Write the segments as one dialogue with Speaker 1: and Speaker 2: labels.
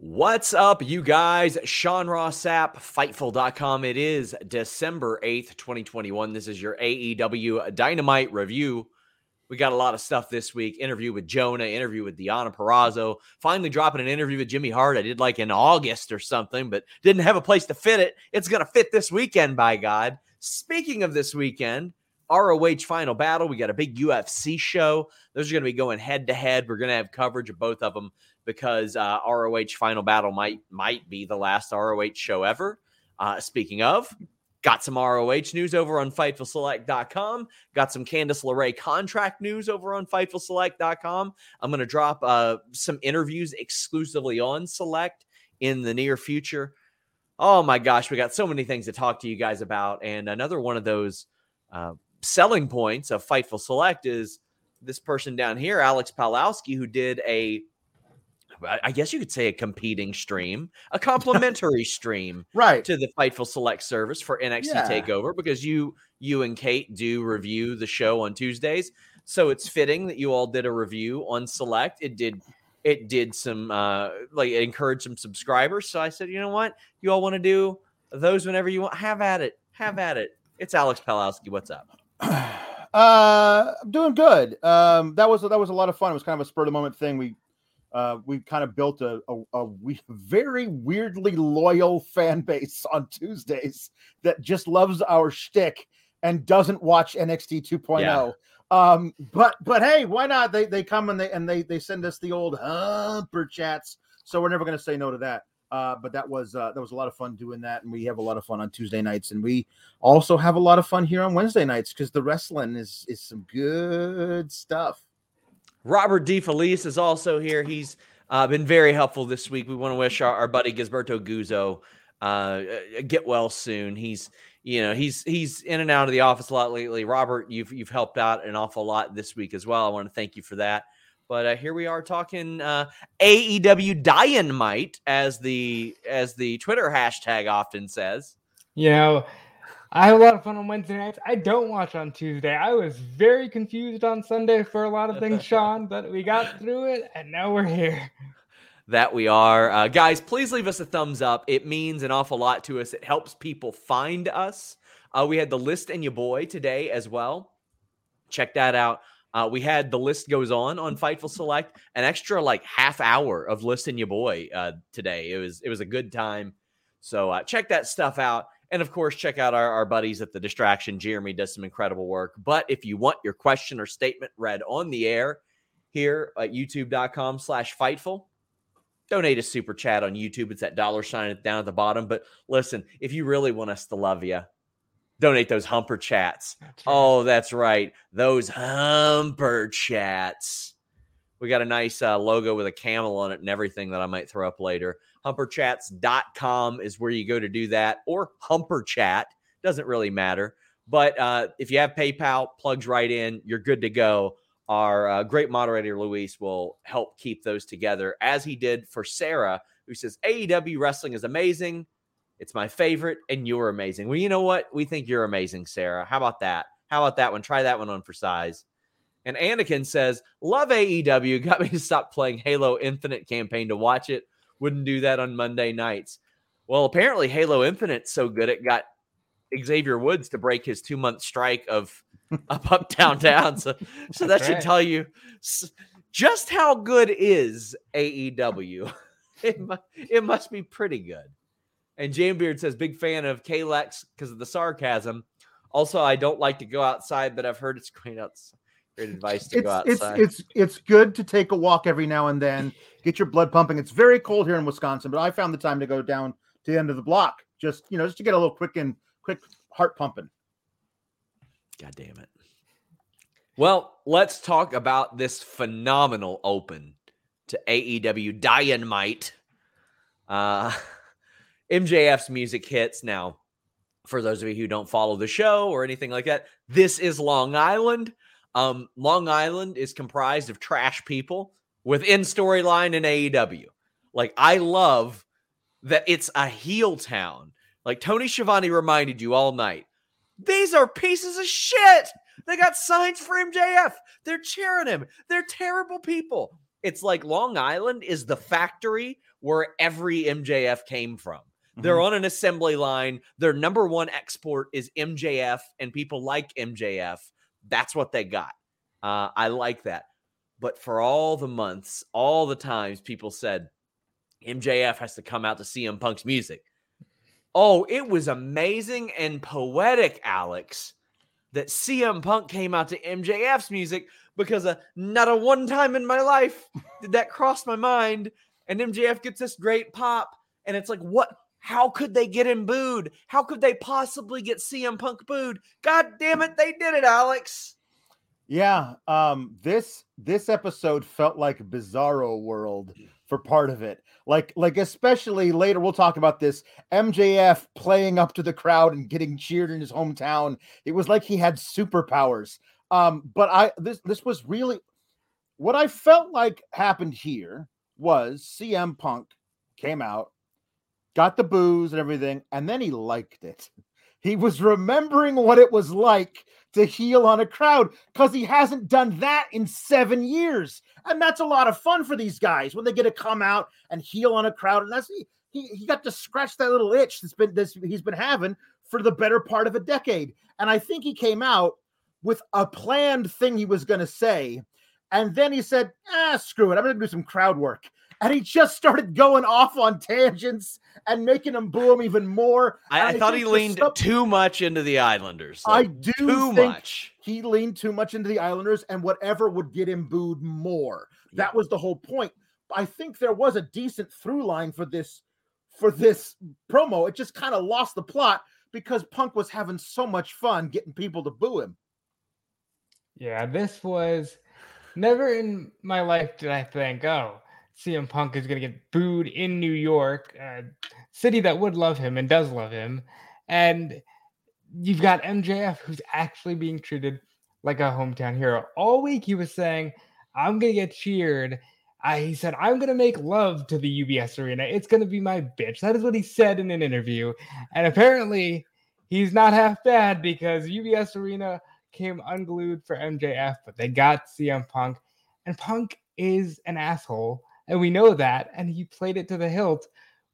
Speaker 1: What's up, you guys? Sean Ross Sapp, Fightful.com. It is December 8th, 2021. This is your AEW Dynamite review. We got a lot of stuff this week. Interview with Jonah, interview with Deonna Purrazzo. Finally dropping an interview with Jimmy Hart. I did like in August or something, but didn't have a place to fit it. It's going to fit this weekend, by God. Speaking of this weekend, ROH Final Battle. We got a big UFC show. Those are going to be going head to head. We're going to have coverage of both of them because uh, ROH Final Battle might might be the last ROH show ever. Uh, speaking of, got some ROH news over on FightfulSelect.com. Got some Candice LeRae contract news over on FightfulSelect.com. I'm going to drop uh, some interviews exclusively on Select in the near future. Oh my gosh, we got so many things to talk to you guys about, and another one of those uh, selling points of Fightful Select is this person down here, Alex Palowski, who did a I guess you could say a competing stream, a complimentary stream,
Speaker 2: right,
Speaker 1: to the Fightful Select service for NXT yeah. Takeover because you you and Kate do review the show on Tuesdays, so it's fitting that you all did a review on Select. It did it did some uh like it encouraged some subscribers. So I said, you know what, you all want to do those whenever you want, have at it, have at it. It's Alex Palowski. What's up?
Speaker 2: Uh, I'm doing good. Um, that was that was a lot of fun. It was kind of a spur of the moment thing. We uh, we've kind of built a, a, a we, very weirdly loyal fan base on Tuesdays that just loves our shtick and doesn't watch NXT 2.0. Yeah. Um, but but hey, why not? They they come and they and they they send us the old humper chats, so we're never going to say no to that. Uh, but that was uh, that was a lot of fun doing that, and we have a lot of fun on Tuesday nights, and we also have a lot of fun here on Wednesday nights because the wrestling is is some good stuff.
Speaker 1: Robert DeFelice is also here. He's uh, been very helpful this week. We want to wish our, our buddy Gisberto Guzzo uh, get well soon. He's you know he's he's in and out of the office a lot lately. Robert, you've you've helped out an awful lot this week as well. I want to thank you for that. But uh, here we are talking uh, AEW Dynamite, as the as the Twitter hashtag often says.
Speaker 3: You know, I have a lot of fun on Wednesday nights. I don't watch on Tuesday. I was very confused on Sunday for a lot of things, Sean, but we got through it and now we're here.
Speaker 1: That we are. Uh, guys, please leave us a thumbs up. It means an awful lot to us. It helps people find us. Uh, we had the list and your boy today as well. Check that out. Uh, we had the list goes on on Fightful Select, an extra like half hour of list and your boy uh, today. It was it was a good time. So uh, check that stuff out. And of course, check out our, our buddies at The Distraction. Jeremy does some incredible work. But if you want your question or statement read on the air here at youtube.com slash fightful, donate a super chat on YouTube. It's that dollar sign down at the bottom. But listen, if you really want us to love you, donate those humper chats. That's right. Oh, that's right. Those humper chats. We got a nice uh, logo with a camel on it and everything that I might throw up later humperchats.com is where you go to do that, or humperchat. Doesn't really matter. But uh, if you have PayPal, plugs right in, you're good to go. Our uh, great moderator, Luis, will help keep those together, as he did for Sarah, who says AEW wrestling is amazing. It's my favorite, and you're amazing. Well, you know what? We think you're amazing, Sarah. How about that? How about that one? Try that one on for size. And Anakin says, Love AEW. Got me to stop playing Halo Infinite campaign to watch it wouldn't do that on Monday nights. Well, apparently Halo Infinite's so good it got Xavier Woods to break his two month strike of up, up, down, down. So, so that should tell you just how good is AEW. It, it must be pretty good. And Jam Beard says, big fan of Kalex because of the sarcasm. Also, I don't like to go outside, but I've heard it's great outside. Great advice to
Speaker 2: it's,
Speaker 1: go outside.
Speaker 2: It's, it's it's good to take a walk every now and then, get your blood pumping. It's very cold here in Wisconsin, but I found the time to go down to the end of the block, just you know, just to get a little quick and quick heart pumping.
Speaker 1: God damn it. Well, let's talk about this phenomenal open to AEW Dynamite. Uh, MJF's music hits now. For those of you who don't follow the show or anything like that, this is Long Island. Um, Long Island is comprised of trash people within storyline in AEW. Like, I love that it's a heel town. Like Tony Schiavone reminded you all night. These are pieces of shit. They got signs for MJF. They're cheering him. They're terrible people. It's like Long Island is the factory where every MJF came from. They're
Speaker 2: Mhm.
Speaker 1: on an assembly line. Their number one export is MJF, and people like MJF. That's what they got. Uh, I like that. But for all the months, all the times people said MJF has to come out to CM Punk's music. Oh, it was amazing and poetic, Alex, that CM Punk came out to MJF's music because uh, not a one time in my life did that cross my mind. And MJF gets this great pop, and it's like, what? How could they get him booed? How could they possibly get CM Punk booed? God damn it, they did it, Alex.
Speaker 2: Yeah, um, this this episode felt like Bizarro World for part of it. Like, like especially later, we'll talk about this. MJF playing up to the crowd and getting cheered in his hometown. It was like he had superpowers. Um, but I this this was really what I felt like happened here was CM Punk came out, got the boos and everything, and then he liked it. He was remembering what it was like to heel on a crowd because he hasn't done that in seven years. And that's a lot of fun for these guys when they get to come out and heel on a crowd. And that's he he, he got to scratch that little itch that's been this he's been having for the better part of a decade. And I think he came out with a planned thing he was gonna say. And then he said, ah, screw it. I'm gonna do some crowd work. And he just started going off on tangents and making them boo him even more.
Speaker 1: I,
Speaker 2: And
Speaker 1: I thought he leaned
Speaker 2: stuff-
Speaker 1: too much into the Islanders.
Speaker 2: I do
Speaker 1: too
Speaker 2: think
Speaker 1: much.
Speaker 2: he leaned too much into the Islanders and whatever would get him booed more. That was the whole point. I think there was a decent through line for this for this promo. It just kind of lost the plot because Punk was having so much fun getting people to boo him.
Speaker 3: Yeah, this was never in my life did I think, oh, CM Punk is going to get booed in New York, a city that would love him and does love him. And you've got MJF who's actually being treated like a hometown hero. All week he was saying, I'm going to get cheered. I, he said, I'm going to make love to the UBS arena. It's going to be my bitch. That is what he said in an interview. And apparently, he's not half bad because UBS arena came unglued for MJF, but they got CM Punk. And Punk is an asshole. And we know that. And he played it to the hilt.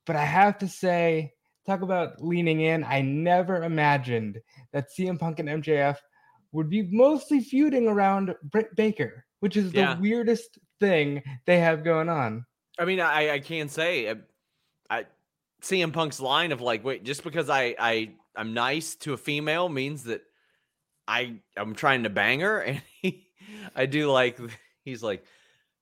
Speaker 3: But I have to say, talk about leaning in. I never imagined that CM Punk and MJF would be mostly feuding around Britt Baker, which is
Speaker 1: Yeah.
Speaker 3: the weirdest thing they have going on.
Speaker 1: I mean, I, I can say, uh, I, I CM Punk's line of like, wait, just because I I I'm nice to a female means that I I'm trying to bang her, and he, I do like he's like,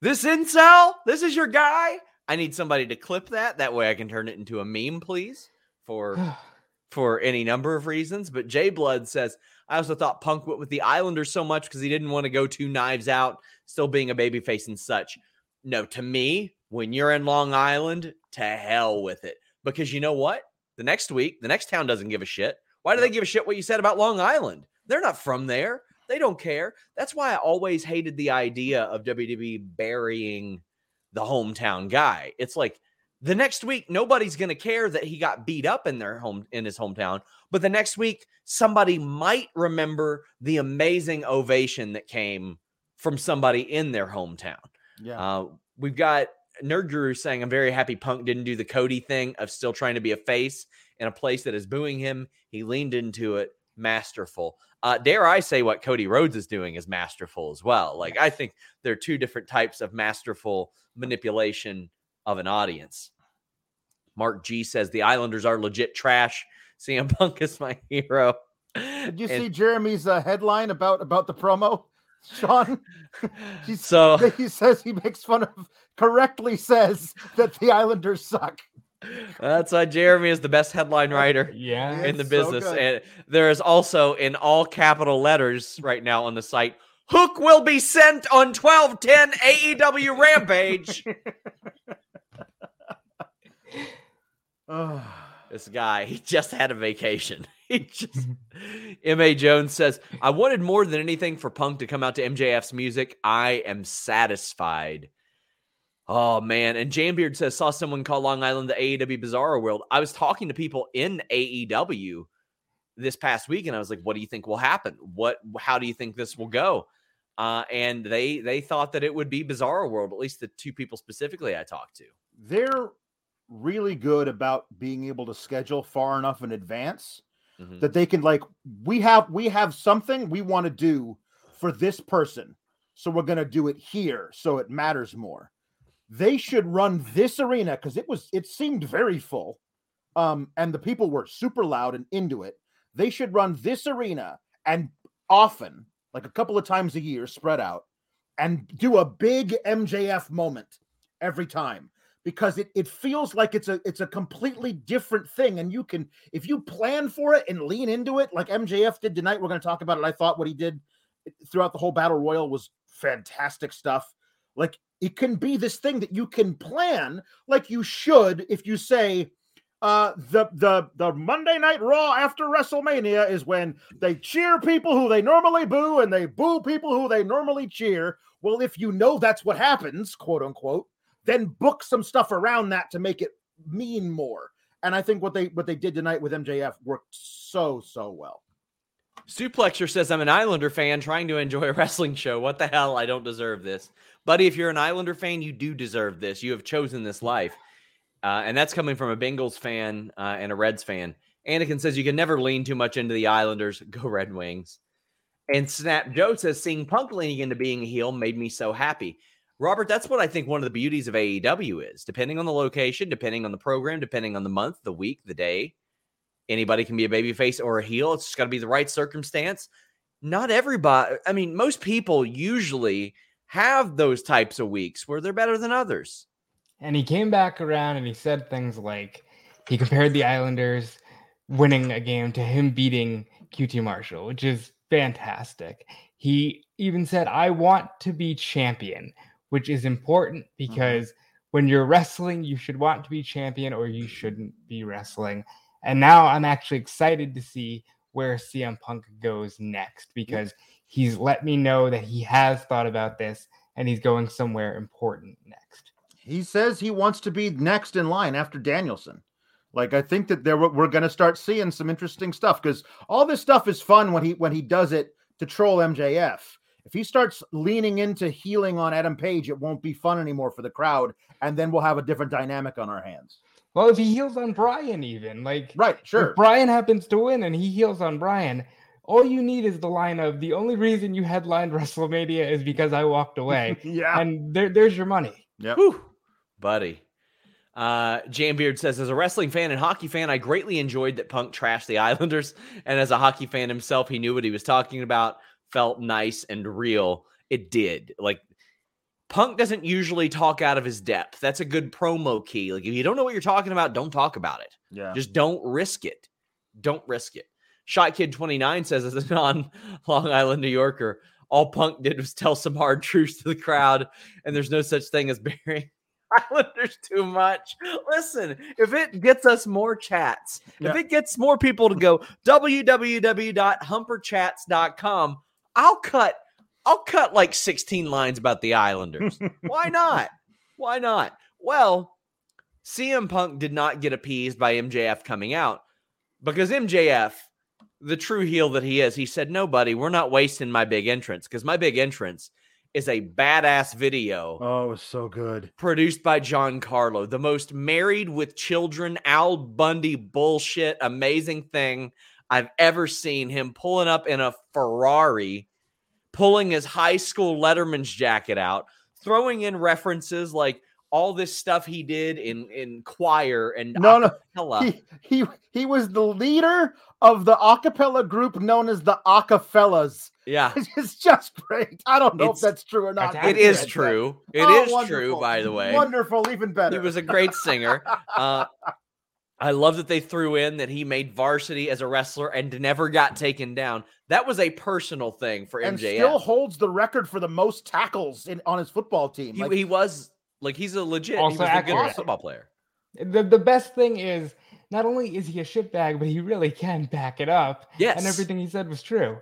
Speaker 1: this incel, this is your guy. I need somebody to clip that. That way, I can turn it into a meme, please, for for any number of reasons. But Jay Blood says, I also thought Punk went with the Islanders so much because he didn't want to go two knives out, still being a babyface and such. No, to me, when you're in Long Island, to hell with it. Because you know what? The next week, the next town doesn't give a shit. Why do they give a shit what you said about Long Island? They're not from there. They don't care. That's why I always hated the idea of WWE burying the hometown guy. It's like the next week nobody's going to care that he got beat up in their home in his hometown, but the next week somebody might remember the amazing ovation that came from somebody in their hometown.
Speaker 2: Yeah.
Speaker 1: Uh, we've got Nerd Guru saying, I'm very happy Punk didn't do the Cody thing of still trying to be a face in a place that is booing him. He leaned into it. Masterful. Uh, dare I say what Cody Rhodes is doing is masterful as well. Like, I think there are two different types of masterful manipulation of an audience. Mark G says the Islanders are legit trash. CM Punk is my hero.
Speaker 2: Did you
Speaker 1: And
Speaker 2: see Jeremy's uh, headline about about the promo, Sean?
Speaker 1: So
Speaker 2: he says he makes fun of correctly says that the Islanders suck.
Speaker 1: That's why Jeremy is the best headline writer.
Speaker 3: Yeah.
Speaker 1: in the
Speaker 2: It's so
Speaker 1: business. and there is also in all capital letters right now on the site, Hook will be sent on 1210 AEW Rampage.
Speaker 2: Ugh.
Speaker 1: this guy, he just had a vacation. He just MA Jones says, I wanted more than anything for Punk to come out to MJF's music. I am satisfied. Oh man. And Jambeard says, saw someone call Long Island the AEW Bizarro World. I was talking to people in AEW this past week, and I was like, what do you think will happen? What how do you think this will go? uh, and they they thought that it would be Bizarro World. At least the two people specifically I talked to.
Speaker 2: They're really good about being able to schedule far enough in advance
Speaker 1: Mhm.
Speaker 2: that they can like we have we have something we want to do for this person so we're going to do it here so it matters more they should run this arena because it was it seemed very full. Um and the people were super loud and into it. They should run this arena and often like a couple of times a year spread out and do a big mjf moment every time because it, it feels like it's a it's a completely different thing. And you can if you plan for it and lean into it like mjf did tonight we're going to talk about it. I thought what he did throughout the whole battle royal was fantastic stuff. Like it can be this thing that you can plan like you should if you say uh the the the monday night raw after wrestlemania is when they cheer people who they normally boo and they boo people who they normally cheer well if you know that's what happens quote unquote then book some stuff around that to make it mean more. And I think what they what they did tonight with MJF worked so so well.
Speaker 1: Suplexer says, I'm an Islander fan trying to enjoy a wrestling show. What the hell? I don't deserve this. Buddy, if you're an Islander fan, you do deserve this. You have chosen this life. Uh, and that's coming from a Bengals fan uh, and a Reds fan. Anakin says, You can never lean too much into the Islanders. Go Red Wings. And Snap Joe says, Seeing Punk leaning into being a heel made me so happy. Robert, that's what I think one of the beauties of AEW is. Depending on the location, depending on the program, depending on the month, the week, the day, anybody can be a babyface or a heel. It's just got to be the right circumstance. Not everybody, I mean, most people usually have those types of weeks where they're better than others.
Speaker 3: And he came back around and he said things like he compared the Islanders winning a game to him beating QT Marshall, which is fantastic. He even said, I want to be champion, which is important mm-hmm. because when you're wrestling, you should want to be champion or you shouldn't be wrestling. And now I'm actually excited to see where CM Punk goes next because he's let me know that he has thought about this and he's going somewhere important next.
Speaker 2: He says he wants to be next in line after Danielson. Like I think that there we're going to start seeing some interesting stuff because all this stuff is fun when he when he does it to troll MJF. If he starts leaning into heeling on Adam Page, it won't be fun anymore for the crowd, and then we'll have a different dynamic on our hands.
Speaker 3: Well, if he heels on Bryan, even like
Speaker 2: Right? Sure.
Speaker 3: if Bryan happens to win and he heels on Bryan, all you need is the line of the only reason you headlined WrestleMania is because I walked away,
Speaker 2: yeah.
Speaker 3: and there, there's your money.
Speaker 2: Yep.
Speaker 1: Whew, buddy. Uh, Jam Beard says, as a wrestling fan and hockey fan, I greatly enjoyed that Punk trashed the Islanders. And as a hockey fan himself, he knew what he was talking about, felt nice and real. It did. Like, Punk doesn't usually talk out of his depth. That's a good promo key. Like, if you don't know what you're talking about, don't talk about it.
Speaker 2: Yeah.
Speaker 1: Just don't risk it. Don't risk it. Shot Kid 29 says, as a non Long Island New Yorker, all Punk did was tell some hard truths to the crowd, and there's no such thing as burying Islanders too much. Listen, if it gets us more chats,
Speaker 2: Yeah.
Speaker 1: if it gets more people to go www.humperchats.com, I'll cut I'll cut like 16 lines about the Islanders. Why not? Why not? Well, CM Punk did not get appeased by MJF coming out because MJF, the true heel that he is, he said, No, buddy, we're not wasting my big entrance because my big entrance is a badass video
Speaker 2: Oh, it was so good.
Speaker 1: produced by John Carlo, the most married with children, Al Bundy bullshit, amazing thing I've ever seen. Him pulling up in a Ferrari, pulling his high school Letterman's jacket out, throwing in references like all this stuff he did in in choir and
Speaker 2: No, no. He he he was the leader of the a cappella group known as the Acafellas.
Speaker 1: yeah,
Speaker 2: It's just great. I don't know
Speaker 1: It's-
Speaker 2: if that's true or not.
Speaker 3: That's
Speaker 1: it
Speaker 3: accurate,
Speaker 1: is true. It
Speaker 2: Oh,
Speaker 1: is true, by the way.
Speaker 2: Wonderful, even better.
Speaker 1: He was a great singer. Uh, I love that they threw in that he made varsity as a wrestler and never got taken down. That was a personal thing for
Speaker 2: and
Speaker 1: MJF.
Speaker 2: still holds the record for the most tackles in on his football team.
Speaker 1: he,
Speaker 2: Like,
Speaker 1: he was like he's a legit.
Speaker 3: Also
Speaker 1: he was a good
Speaker 3: accurate.
Speaker 1: football player.
Speaker 3: The the best thing is not only is he a shitbag, but he really can back it up,
Speaker 1: Yes,
Speaker 3: and everything he said was true.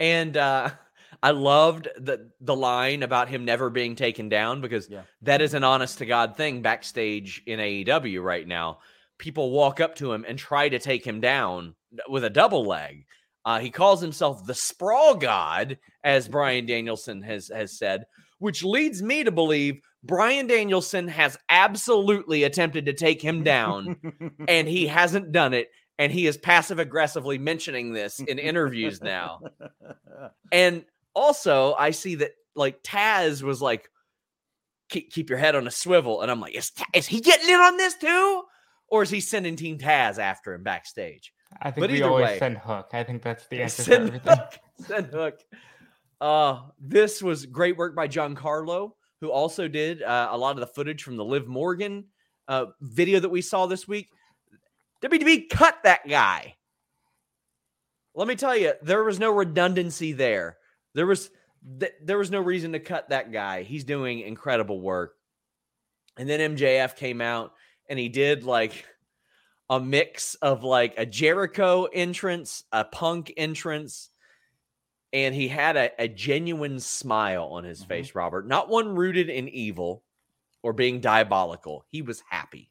Speaker 1: And uh, I loved the the line about him never being taken down because
Speaker 2: Yeah.
Speaker 1: that is an honest to god thing backstage in AEW right now. People walk up to him and try to take him down with a double leg. Uh, he calls himself the Sprawl God, as Bryan Danielson has has said, which leads me to believe Bryan Danielson has absolutely attempted to take him down, and he hasn't done it. And he is passive aggressively mentioning this in interviews now. And also, I see that like Taz was like, keep, keep your head on a swivel. And I'm like, is, is he getting in on this too? Or is he sending Team Taz after him backstage?
Speaker 3: I think
Speaker 1: But
Speaker 3: we always
Speaker 1: way-
Speaker 3: send Hook. I think that's the answer to
Speaker 1: Send
Speaker 3: everything.
Speaker 1: Hook. Send Hook. Uh, this was great work by John Carlo, who also did uh, a lot of the footage from the Liv Morgan uh, video that we saw this week. WWE cut that guy. Let me tell you, there was no redundancy there. There was th- there was no reason to cut that guy. He's doing incredible work. And then MJF came out and he did like a mix of like a Jericho entrance, a Punk entrance, and he had a, a genuine smile on his
Speaker 2: Mhm.
Speaker 1: face, Robert. Not one rooted in evil or being diabolical. He was happy.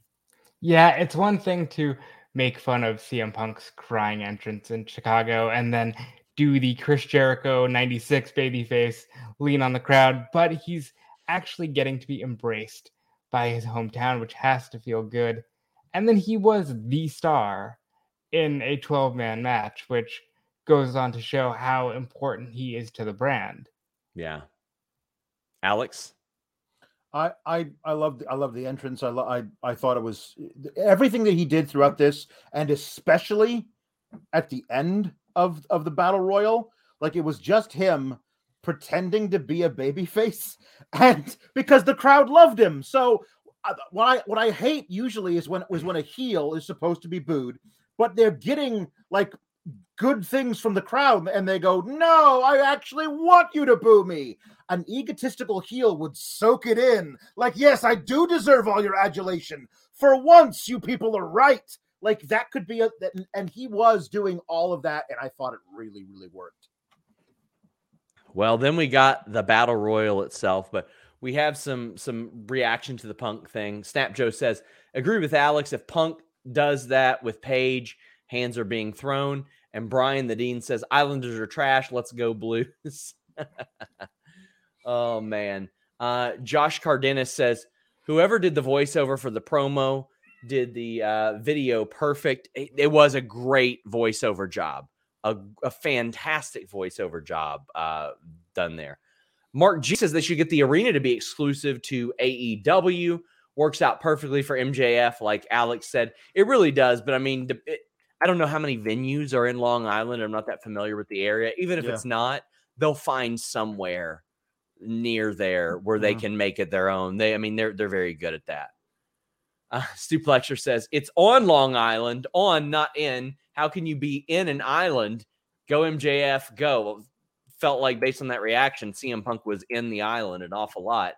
Speaker 3: Yeah, it's one thing to make fun of CM Punk's crying entrance in Chicago and then do the Chris Jericho 96 babyface lean on the crowd, but he's actually getting to be embraced by his hometown, which has to feel good. And then he was the star in a 12 man match, which goes on to show how important he is to the brand.
Speaker 1: Yeah. Alex?
Speaker 2: I I I loved I love the entrance. I lo- I I thought it was everything that he did throughout this, and especially at the end of of the battle royal. Like it was just him pretending to be a babyface, and because the crowd loved him. So uh, what I what I hate usually is when was when a heel is supposed to be booed, but they're getting like good things from the crowd and they go no i actually want you to boo me an egotistical heel would soak it in like yes i do deserve all your adulation for once you people are right like that could be a and he was doing all of that and i thought it really really worked
Speaker 1: Well, then we got the battle royal itself, but we have some some reaction to the Punk thing. Snap Joe says, "Agree with Alex. If Punk does that with Page, hands are being thrown." And Brian the Dean says, "Islanders are trash. Let's go Blues." oh man. Uh, Josh Cardenas says, "Whoever did the voiceover for the promo did the uh, video perfect. It, it was a great voiceover job." a, a fantastic voiceover job uh, done there. Mark G says they should get the arena to be exclusive to AEW. Works out perfectly for MJF, like Alex said. It really does, but I mean, it, I don't know how many venues are in Long Island. I'm not that familiar with the area. Even if
Speaker 2: Yeah.
Speaker 1: it's not, they'll find somewhere near there where they
Speaker 2: Mhm.
Speaker 1: can make it their own. They, I mean, they're they're very good at that. Uh, Stu Pletcher says it's on Long Island, on not in. How can you be in an island? Go MJF, go. Felt like based on that reaction, CM Punk was in the island an awful lot.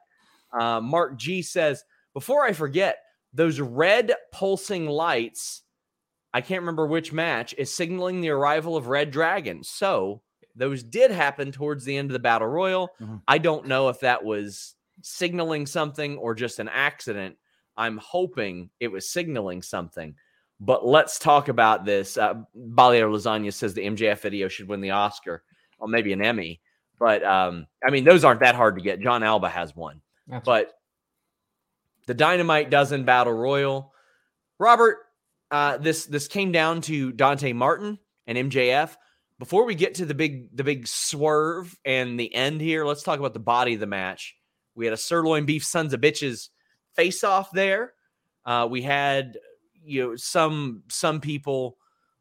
Speaker 1: Uh, Mark G says, before I forget, those red pulsing lights, I can't remember which match, is signaling the arrival of Red Dragon. So those did happen towards the end of the Battle Royal.
Speaker 2: Mhm.
Speaker 1: I don't know if that was signaling something or just an accident. I'm hoping it was signaling something. But let's talk about this. Uh, Balier Lasagna says the MJF video should win the Oscar or maybe an Emmy. But um, I mean, those aren't that hard to get. Jon Alba has one.
Speaker 3: That's
Speaker 1: But the Dynamite dozen Battle Royal. Robert, uh, this this came down to Dante Martin and MJF. Before we get to the big the big swerve and the end here, let's talk about the body of the match. We had a sirloin beef sons of bitches face off there. Uh, we had you know some some people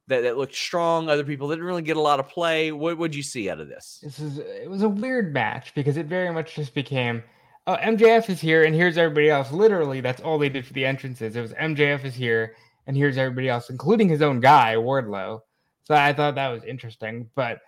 Speaker 1: that, that looked strong, other people didn't really get a lot of play. What would you see out of this?
Speaker 3: This is it was a weird match because it very much just became oh MJF is here and here's everybody else. Literally, that's all they did for the entrances. It was MJF is here and here's everybody else, including his own guy Wardlow. So I thought that was interesting. But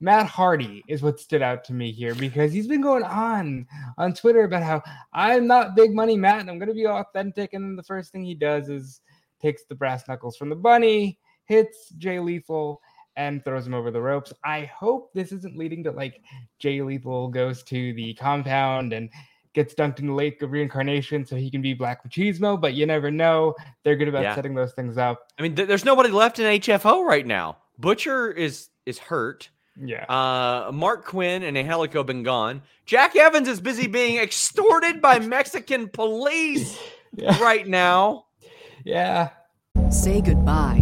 Speaker 3: Matt Hardy is what stood out to me here because he's been going on on Twitter about how I'm not big money Matt and I'm going to be authentic. And the first thing he does is takes the brass knuckles from the bunny, hits Jay Lethal, and throws him over the ropes. I hope this isn't leading to like Jay Lethal goes to the compound and gets dunked in the lake of reincarnation so he can be Black Machismo, but you never know. They're good about
Speaker 1: Yeah.
Speaker 3: setting those things up.
Speaker 1: I mean, th- there's nobody left in HFO right now. Butcher is is hurt.
Speaker 3: Yeah.
Speaker 1: Uh, Marq Quen and Angelico been gone. Jack Evans is busy being extorted by Mexican police
Speaker 3: yeah.
Speaker 1: right now.
Speaker 3: Yeah.
Speaker 4: Say goodbye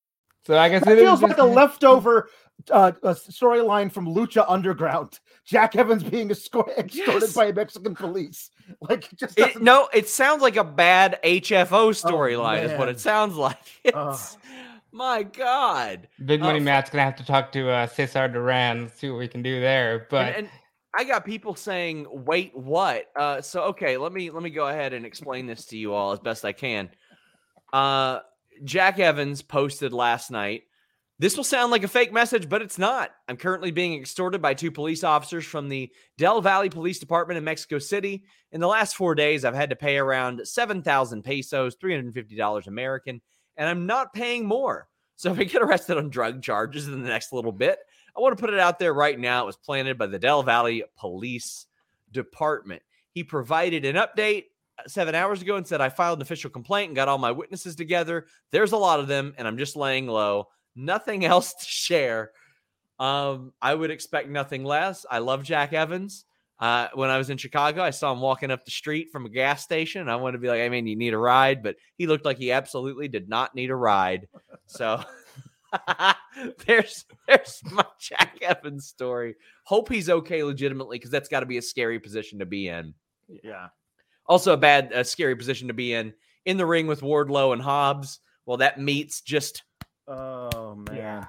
Speaker 3: So I guess
Speaker 2: It
Speaker 3: it
Speaker 2: feels
Speaker 3: is
Speaker 2: like a leftover uh, storyline from Lucha Underground. Jack Evans being escort- extorted
Speaker 1: Yes.
Speaker 2: by Mexican police. Like it just
Speaker 1: It, no, it sounds like a bad HFO storyline, is what it sounds like. It's, my God.
Speaker 3: Big Money
Speaker 1: Oh,
Speaker 3: Matt's gonna have to talk to uh, Cesar Duran, see what we can do there. But
Speaker 1: and, and I got people saying, "Wait, what?" Uh, so okay, let me let me go ahead and explain this to you all as best I can. Uh, Jack Evans posted last night. This will sound like a fake message, but it's not. I'm currently being extorted by two police officers from the Del Valley Police Department in Mexico City. In the last four days, I've had to pay around 7,000 pesos, $350 American, and I'm not paying more. So if I get arrested on drug charges in the next little bit, I want to put it out there right now. It was planted by the Del Valley Police Department. He provided an update seven hours ago and said, I filed an official complaint and got all my witnesses together. There's a lot of them, and I'm just laying low. Nothing else to share. Um, I would expect nothing less. I love Jack Evans. Uh, when I was in Chicago, I saw him walking up the street from a gas station. I wanted to be like, I mean, you need a ride, but he looked like he absolutely did not need a ride. So there's there's my Jack Evans story. Hope he's okay legitimately because that's got to be a scary position to be in.
Speaker 2: yeah.
Speaker 1: Also, a bad, a scary position to be in in the ring with Wardlow and Hobbs. Well, that meets just
Speaker 2: Oh man.
Speaker 3: yeah,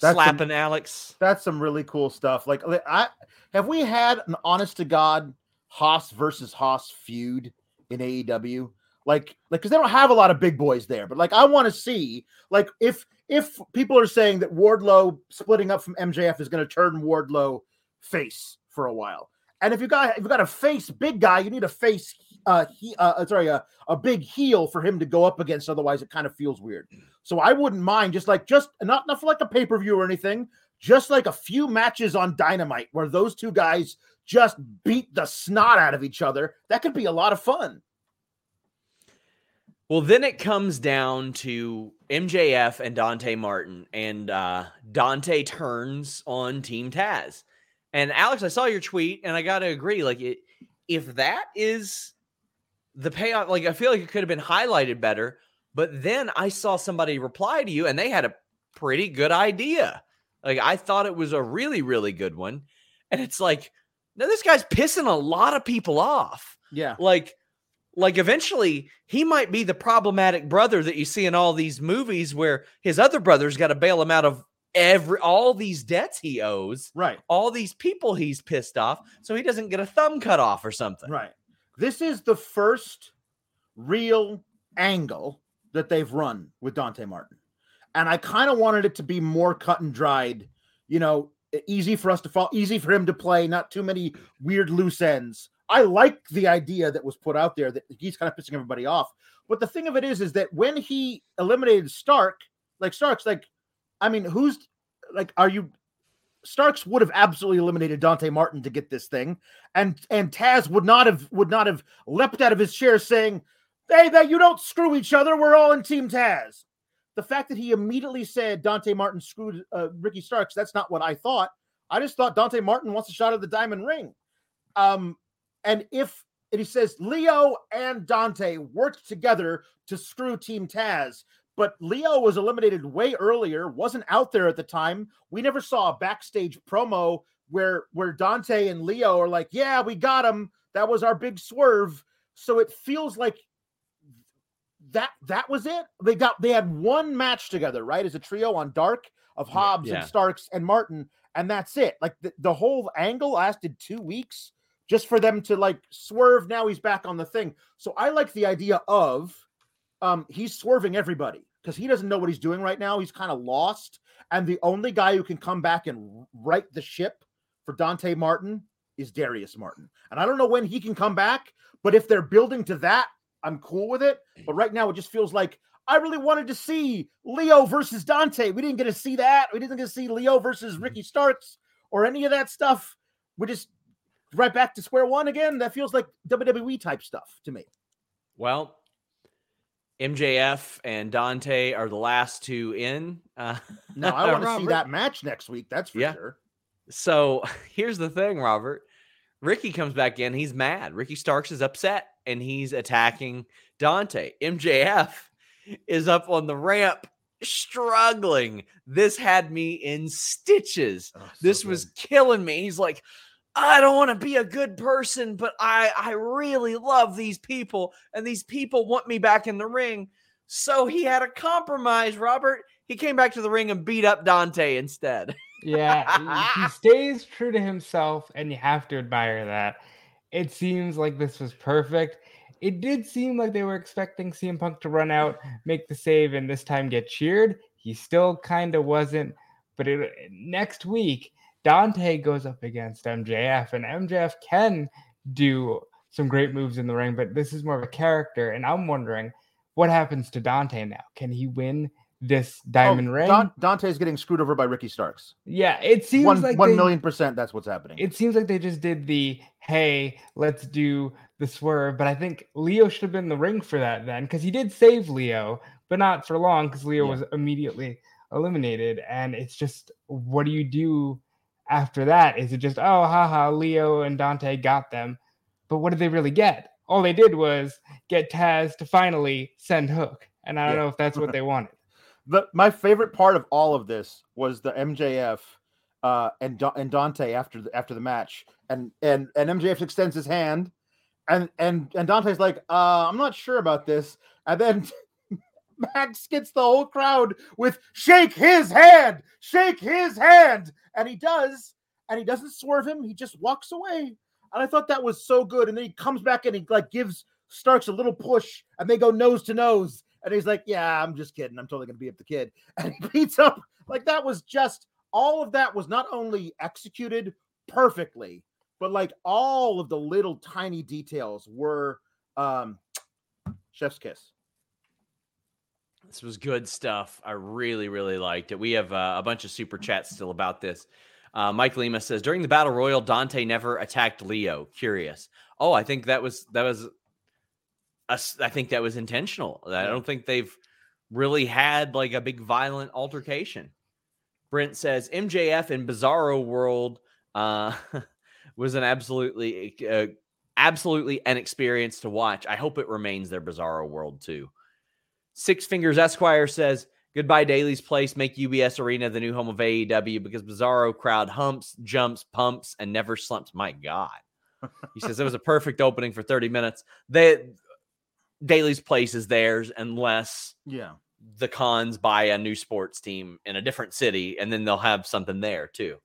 Speaker 2: That's
Speaker 1: slapping Alex.
Speaker 2: That's some really cool stuff. Like, I have we had an honest to God Hoss versus Hoss feud in AEW? Like, like because they don't have a lot of big boys there, but like I want to see like if if people are saying that Wardlow splitting up from MJF is going to turn Wardlow face for a while, and if you got if you got a face big guy, you need a face uh he uh sorry a, a big heel for him to go up against. Otherwise, it kind of feels weird. So I wouldn't mind just like just not not for like a pay per view or anything, just like a few matches on Dynamite where those two guys just beat the snot out of each other. That could be a lot of fun.
Speaker 1: Well, then it comes down to MJF and Dante Martin, and uh, Dante turns on Team Taz. And Alex, I saw your tweet, and I got to agree. Like, it, if that is the payoff, like I feel like it could have been highlighted better. But then I saw somebody reply to you, and they had a pretty good idea. Like I thought it was a really, really good one, and it's like, no, this guy's pissing a lot of people off
Speaker 2: Yeah.
Speaker 1: like like eventually he might be the problematic brother that you see in all these movies where his other brother's got to bail him out of every all these debts he owes
Speaker 2: Right.
Speaker 1: all these people he's pissed off so he doesn't get a thumb cut off or something
Speaker 2: Right. This is the first real angle that they've run with Dante Martin. And I kind of wanted it to be more cut and dried, you know, easy for us to fall, easy for him to play, not too many weird loose ends. I like the idea that was put out there that he's kind of pissing everybody off. But the thing of it is, is that when he eliminated Stark, like Stark's like, I mean, who's like, are you Starks would have absolutely eliminated Dante Martin to get this thing, and and Taz would not have would not have leapt out of his chair saying, "Hey, that you don't screw each other. We're all in Team Taz." The fact that he immediately said Dante Martin screwed uh, Ricky Starks, that's not what I thought. I just thought Dante Martin wants a shot at the diamond ring. Um, and if and he says Leo and Dante worked together to screw Team Taz, but Leo was eliminated way earlier, wasn't out there at the time. We never saw a backstage promo where where Dante and Leo are like, "Yeah, we got him. That was our big swerve." So it feels like that that was it. They got they had one match together, right? As a trio on Dark of Hobbs
Speaker 1: yeah.
Speaker 2: and Starks and Martin, and that's it. Like the, the whole angle lasted two weeks just for them to like swerve. Now he's back on the thing. So I like the idea of um he's swerving everybody because he doesn't know what he's doing right now. He's kind of lost. And the only guy who can come back and right the ship for Dante Martin is Darius Martin. And I don't know when he can come back, but if they're building to that, I'm cool with it. But right now, it just feels like I really wanted to see Leo versus Dante. We didn't get to see that. We didn't get to see Leo versus mm-hmm. Ricky Starks or any of that stuff. We're just right back to square one again. That feels like WWE type stuff to me.
Speaker 1: Well, MJF and Dante are the last two in. Uh,
Speaker 2: No, I want to see that match next week. That's for
Speaker 1: Yeah.
Speaker 2: sure.
Speaker 1: So here's the thing, Robert. Ricky comes back in. He's mad. Ricky Starks is upset and he's attacking Dante. MJF is up on the ramp struggling. This had me in stitches.
Speaker 2: Oh, so
Speaker 1: this was killing me. He's like, I don't want to be a good person, but I I really love these people and these people want me back in the ring. So he had a compromise, Robert. He came back to the ring and beat up Dante instead.
Speaker 3: Yeah, he- he stays true to himself, and you have to admire that. It seems like this was perfect. It did seem like they were expecting CM Punk to run out, make the save, and this time get cheered. He still kind of wasn't. But it, next week, Dante goes up against MJF, and MJF can do some great moves in the ring, but this is more of a character. And I'm wondering what happens to Dante now? Can he win this diamond
Speaker 2: Oh,
Speaker 3: ring?
Speaker 2: Dan- Dante's getting screwed over by Ricky Starks.
Speaker 3: yeah, it seems
Speaker 2: One
Speaker 3: like
Speaker 2: one
Speaker 3: they-
Speaker 2: million percent. That's what's happening.
Speaker 3: it seems like they just did the hey, let's do the swerve. But I think Leo should have been in the ring for that then, because he did save Leo, but not for long because Leo
Speaker 2: Yeah.
Speaker 3: was immediately eliminated. And it's just, what do you do after that? Is it just, oh, haha, Leo and Dante got them? But what did they really get? All they did was get Taz to finally send Hook. And I don't
Speaker 2: Yeah.
Speaker 3: know if that's what they wanted.
Speaker 2: the my favorite part of all of this was the MJF uh, and and Dante after the after the match, and and and MJF extends his hand, and and and Dante's like, uh, I'm not sure about this, and then Max gets the whole crowd with shake his hand, shake his hand, and he does, and he doesn't swerve him, he just walks away, and I thought that was so good, and then he comes back and he like gives Starks a little push, and they go nose to nose. And he's like, Yeah, I'm just kidding. I'm totally gonna beat up the kid. And he beats up like that was just all of that was not only executed perfectly, but like all of the little tiny details were um chef's kiss.
Speaker 1: This was good stuff. I really, really liked it. We have uh, a bunch of super chats still about this. Uh, Mike Lima says during the battle royal, Dante never attacked Leo. Curious. Oh, I think that was that was. a I think that was intentional. I don't think they've really had like a big violent altercation. Brent says MJF in Bizarro World uh, was an absolutely, uh, absolutely an experience to watch. I hope it remains their Bizarro World too. Six Fingers Esquire says, Goodbye, Daily's Place. Make UBS Arena the new home of AEW because Bizarro crowd humps, jumps, pumps, and never slumps. My God. He says it was a perfect opening for 30 minutes. They Daily's Place is theirs unless
Speaker 2: Yeah.
Speaker 1: the Khans buy a new sports team in a different city and then they'll have something there too.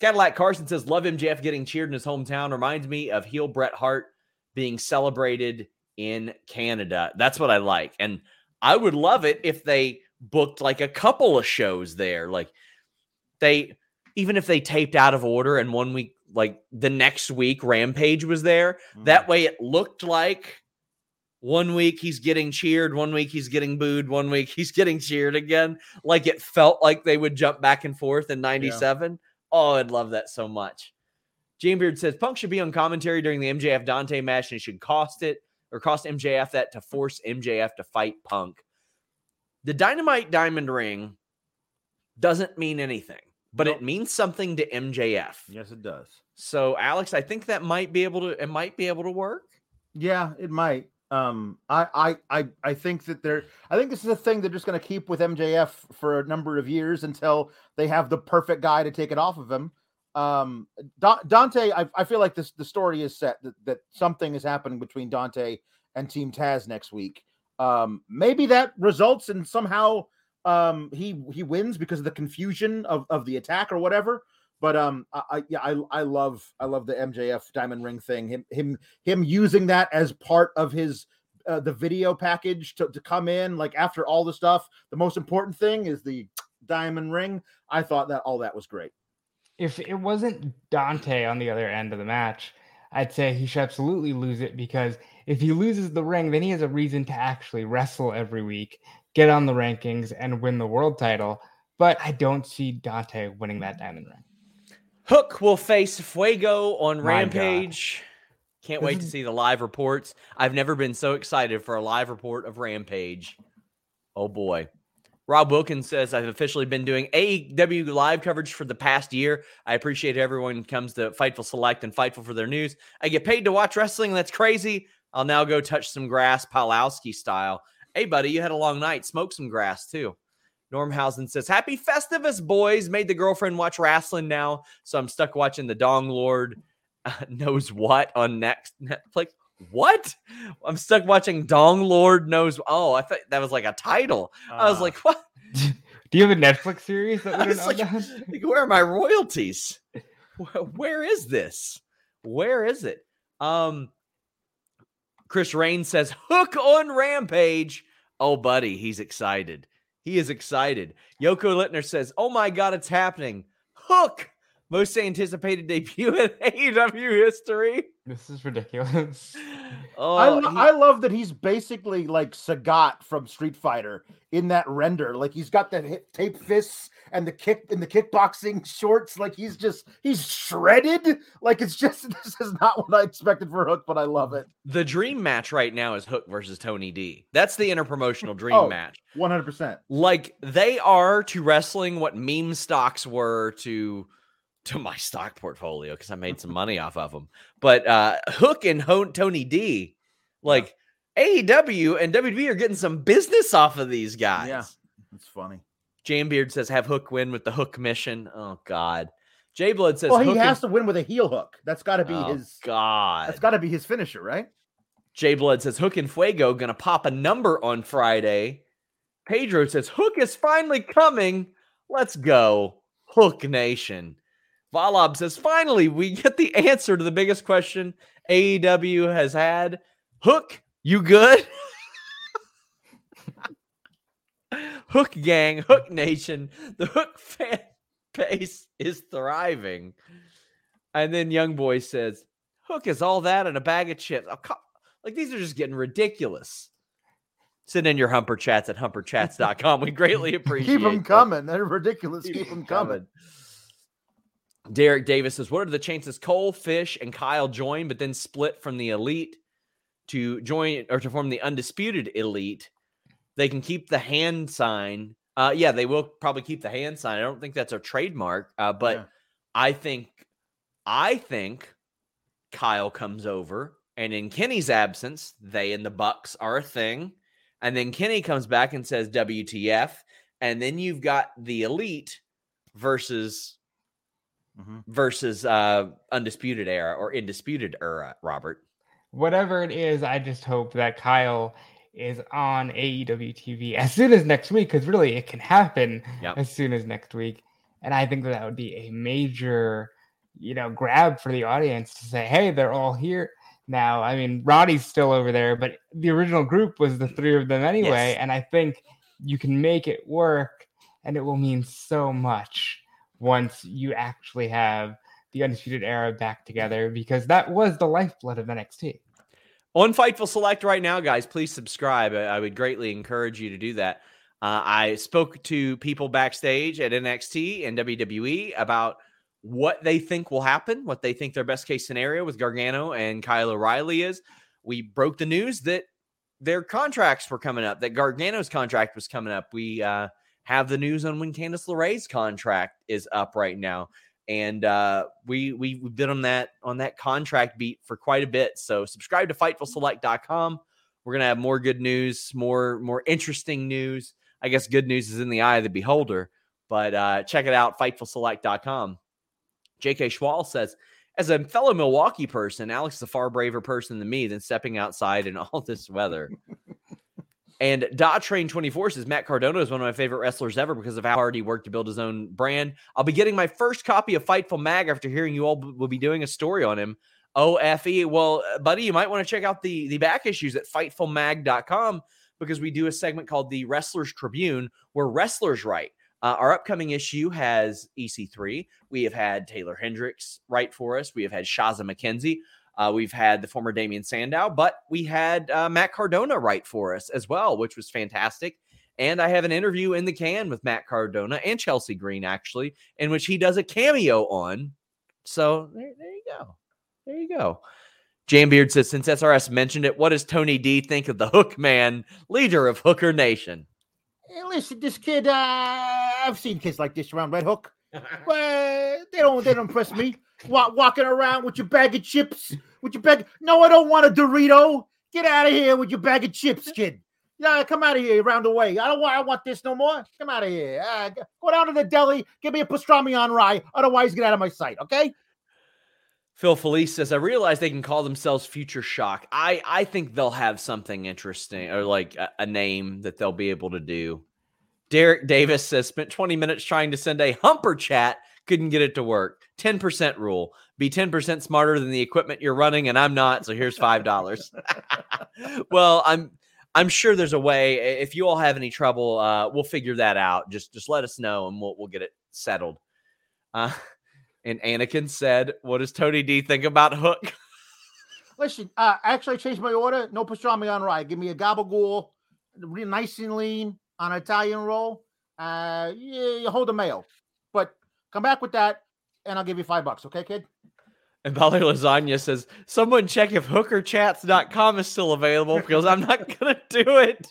Speaker 1: Cadillac Carson says, Love MJF getting cheered in his hometown. Reminds me of heel Bret Hart being celebrated in Canada. That's what I like. And I would love it if they booked like a couple of shows there. Like they, even if they taped out of order and one week, like the next week, Rampage was there. That mm. way it looked like one week he's getting cheered, one week he's getting booed, one week he's getting cheered again. Like it felt like they would jump back and forth in 97. Oh, I'd love that so much. Gene Beard says Punk should be on commentary during the MJF Dante match and he should cost it or cost MJF that to force MJF to fight Punk. The Dynamite Diamond Ring doesn't mean anything, but
Speaker 2: Nope.
Speaker 1: it means something to MJF.
Speaker 2: Yes, it does.
Speaker 1: So, Alex, I think that might be able to it might be able to work.
Speaker 2: Yeah, it might. Um, I, I, I, I think that they're. I think this is a thing they're just going to keep with MJF for a number of years until they have the perfect guy to take it off of him. Um, Da- Dante, I, I feel like this the story is set that, that something is happening between Dante and Team Taz next week. Um, maybe that results in somehow um he he wins because of the confusion of, of the attack or whatever. But um, I, I yeah, I I love I love the MJF diamond ring thing. Him him him using that as part of his uh, the video package to, to come in like after all the stuff. The most important thing is the diamond ring. I thought that all that was great.
Speaker 3: If it wasn't Dante on the other end of the match, I'd say he should absolutely lose it because if he loses the ring, then he has a reason to actually wrestle every week, get on the rankings, and win the world title. But I don't see Dante winning that diamond ring.
Speaker 1: Hook will face Fuego on
Speaker 3: My
Speaker 1: Rampage. Can't wait to see the live reports. I've never been so excited for a live report of Rampage. Oh boy. Rob Wilkins says, I've officially been doing AEW live coverage for the past year. I appreciate everyone comes to Fightful Select and Fightful for their news. I get paid to watch wrestling. That's crazy. I'll now go touch some grass, Palowski style. Hey, buddy, you had a long night. Smoke some grass too. Normhausen says, Happy Festivus, boys. Made the girlfriend watch wrestling now. So I'm stuck watching the Dong Lord knows what on next Netflix. What? I'm stuck watching Dong Lord knows. Oh, I thought that was like a title. I was
Speaker 2: Uh,
Speaker 1: like, what?
Speaker 3: Do you have a Netflix series that
Speaker 1: I was like, like, where are my royalties? Where is this? Where is it? Um, Chris Rain says hook on Rampage. Oh, buddy, he's excited. He is excited. Yoko Littner says, "Oh my God, it's happening! Hook, most anticipated debut in AEW history."
Speaker 3: This is ridiculous.
Speaker 1: Oh,
Speaker 2: I, lo-
Speaker 1: he-
Speaker 2: I love that he's basically like Sagat from Street Fighter in that render. Like he's got that hip tape fists and the kick and the kickboxing shorts. Like he's just he's shredded. Like it's just this is not what I expected for Hook, but I love it.
Speaker 1: the dream match right now is Hook versus Tony D. That's the interpromotional dream
Speaker 2: Oh.
Speaker 1: match.
Speaker 2: One hundred percent.
Speaker 1: like they are to wrestling what meme stocks were to to my stock portfolio because I made some money off of them. But uh Hook and Ho- Tony D, like AEW and WWE are getting some business off of these guys.
Speaker 2: Yeah. It's funny.
Speaker 1: Jambeard says have Hook win with the Hook mission. Oh God. Jay Blood says
Speaker 2: Well, he
Speaker 1: Hook
Speaker 2: has
Speaker 1: and-
Speaker 2: to win with a heel hook. That's got to be
Speaker 1: Oh,
Speaker 2: his.
Speaker 1: God.
Speaker 2: That's got to be his finisher, right?
Speaker 1: Jay Blood says Hook and Fuego gonna pop a number on Friday. Pedro says Hook is finally coming. Let's go, Hook Nation. Valab says finally we get the answer to the biggest question AEW has had. Hook, you good? Hook gang, Hook Nation, the Hook fan base is thriving. And then Young Boy says, Hook is all that and a bag of chips. Oh, like these are just getting ridiculous. Send in your humper chats at humperchats.com. We greatly appreciate
Speaker 2: Keep them
Speaker 1: them.
Speaker 2: coming. They're ridiculous. Keep them coming.
Speaker 1: Derek Davis says, What are the chances Cole, Fish, and Kyle join, but then split from the elite to join or to form the undisputed elite? They can keep the hand sign. Uh, yeah, they will probably keep the hand sign. I don't think that's a trademark, uh, but
Speaker 2: Yeah.
Speaker 1: I think, I think Kyle comes over, and in Kenny's absence, they and the Bucks are a thing. And then Kenny comes back and says WTF, and then you've got the elite versus
Speaker 2: Mhm.
Speaker 1: versus uh undisputed era or indisputed era robert
Speaker 3: Whatever it is, I just hope that Kyle is on AEW TV as soon as next week, because really it can happen
Speaker 1: Yep.
Speaker 3: as soon as next week. And I think that, that would be a major, you know, grab for the audience to say, hey, they're all here now. I mean, Roddy's still over there, but the original group was the three of them anyway.
Speaker 1: Yes.
Speaker 3: And I think you can make it work and it will mean so much once you actually have the Undisputed Era back together because that was the lifeblood of NXT.
Speaker 1: on fightful select right now guys please subscribe. I, would greatly encourage you to do that. Uh, i spoke to people backstage at nxt and wwe about what they think will happen what they think their best case scenario with gargano and kyle o'reilly is. We broke the news that their contracts were coming up that gargano's contract was coming up. We uh, have the news on when candice LeRae's contract is up right now and uh, we we we've been on that on that contract beat for quite a bit. So subscribe to FightfulSelect.com. We're gonna have more good news, more more interesting news. I guess good news is in the eye of the beholder. But uh, check it out, fightfulselect.com. J.K. Schwal says, as a fellow Milwaukee person, Alex is a far braver person than me than stepping outside in all this weather. And Dot Train 24 says Matt Cardona is one of my favorite wrestlers ever because of how hard he worked to build his own brand. I'll be getting my first copy of Fightful Mag after hearing you all b- will be doing a story on him. OFE. Well, uh, buddy, you might want to check out the the back issues at fightfulmag.com because we do a segment called the Wrestlers Tribune where wrestlers write. Uh, our upcoming issue has EC3. We have had Taylor Hendricks write for us. We have had Shazza McKenzie. Uh, we've had the former Damien Sandow, but we had uh, Matt Cardona write for us as well, which was fantastic. And I have an interview in the can with Matt Cardona and Chelsea Green, actually, in which he does a cameo on. So there, there you go. There you go. Jambeard says, since SRS mentioned it, what does Tony D think of the Hook Man, leader of Hooker Nation?
Speaker 2: Hey, listen, this kid, uh, I've seen kids like this around Red Hook. Well, they don't, they don't impress me. Walk, walking around with your bag of chips, with your bag. No, I don't want a Dorito. Get out of here with your bag of chips, kid. Yeah, come out of here around the way. I don't want, I want this no more. Come out of here. Uh, go down to the deli, give me a pastrami on rye. Otherwise, get out of my sight. Okay.
Speaker 1: Phil Felice says, I realize they can call themselves Future Shock. I, I think they'll have something interesting or like a, a name that they'll be able to do. Derek Davis says, spent 20 minutes trying to send a humper chat, couldn't get it to work. 10% rule. Be 10% smarter than the equipment you're running, and I'm not. So here's $5. well, I'm. I'm sure there's a way. If you all have any trouble, uh, we'll figure that out. Just just let us know, and we'll we'll get it settled. Uh, and Anakin said, "What does Tony D think about Hook?"
Speaker 2: Listen, uh, actually, I changed my order. No pastrami on rye. Give me a gabagool, real nice and lean on an Italian roll. Uh, yeah, you hold the mayo, but come back with that, and I'll give you five bucks. Okay, kid.
Speaker 1: And Bali Lasagna says, "Someone check if hookerchats.com is still available because I'm not gonna do it."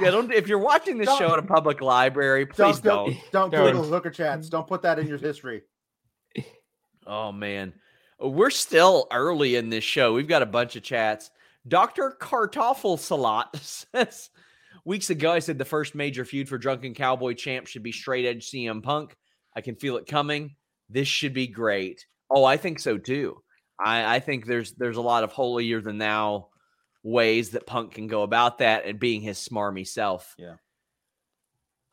Speaker 1: yeah, don't. If you're watching this
Speaker 2: Don't-
Speaker 1: show at a public library, please
Speaker 2: don't,
Speaker 1: don't.
Speaker 2: don't, don't. Google hooker chats. Don't put that in your history.
Speaker 1: Oh man, we're still early in this show. We've got a bunch of chats. Doctor Kartoffel Salat says, "Weeks ago, I said the first major feud for Drunken Cowboy Champ should be straight edge CM Punk. I can feel it coming. This should be great. Oh, I think so too. I, I think there's there's a lot of holier than thou ways that Punk can go about that and being his smarmy self.
Speaker 2: Yeah.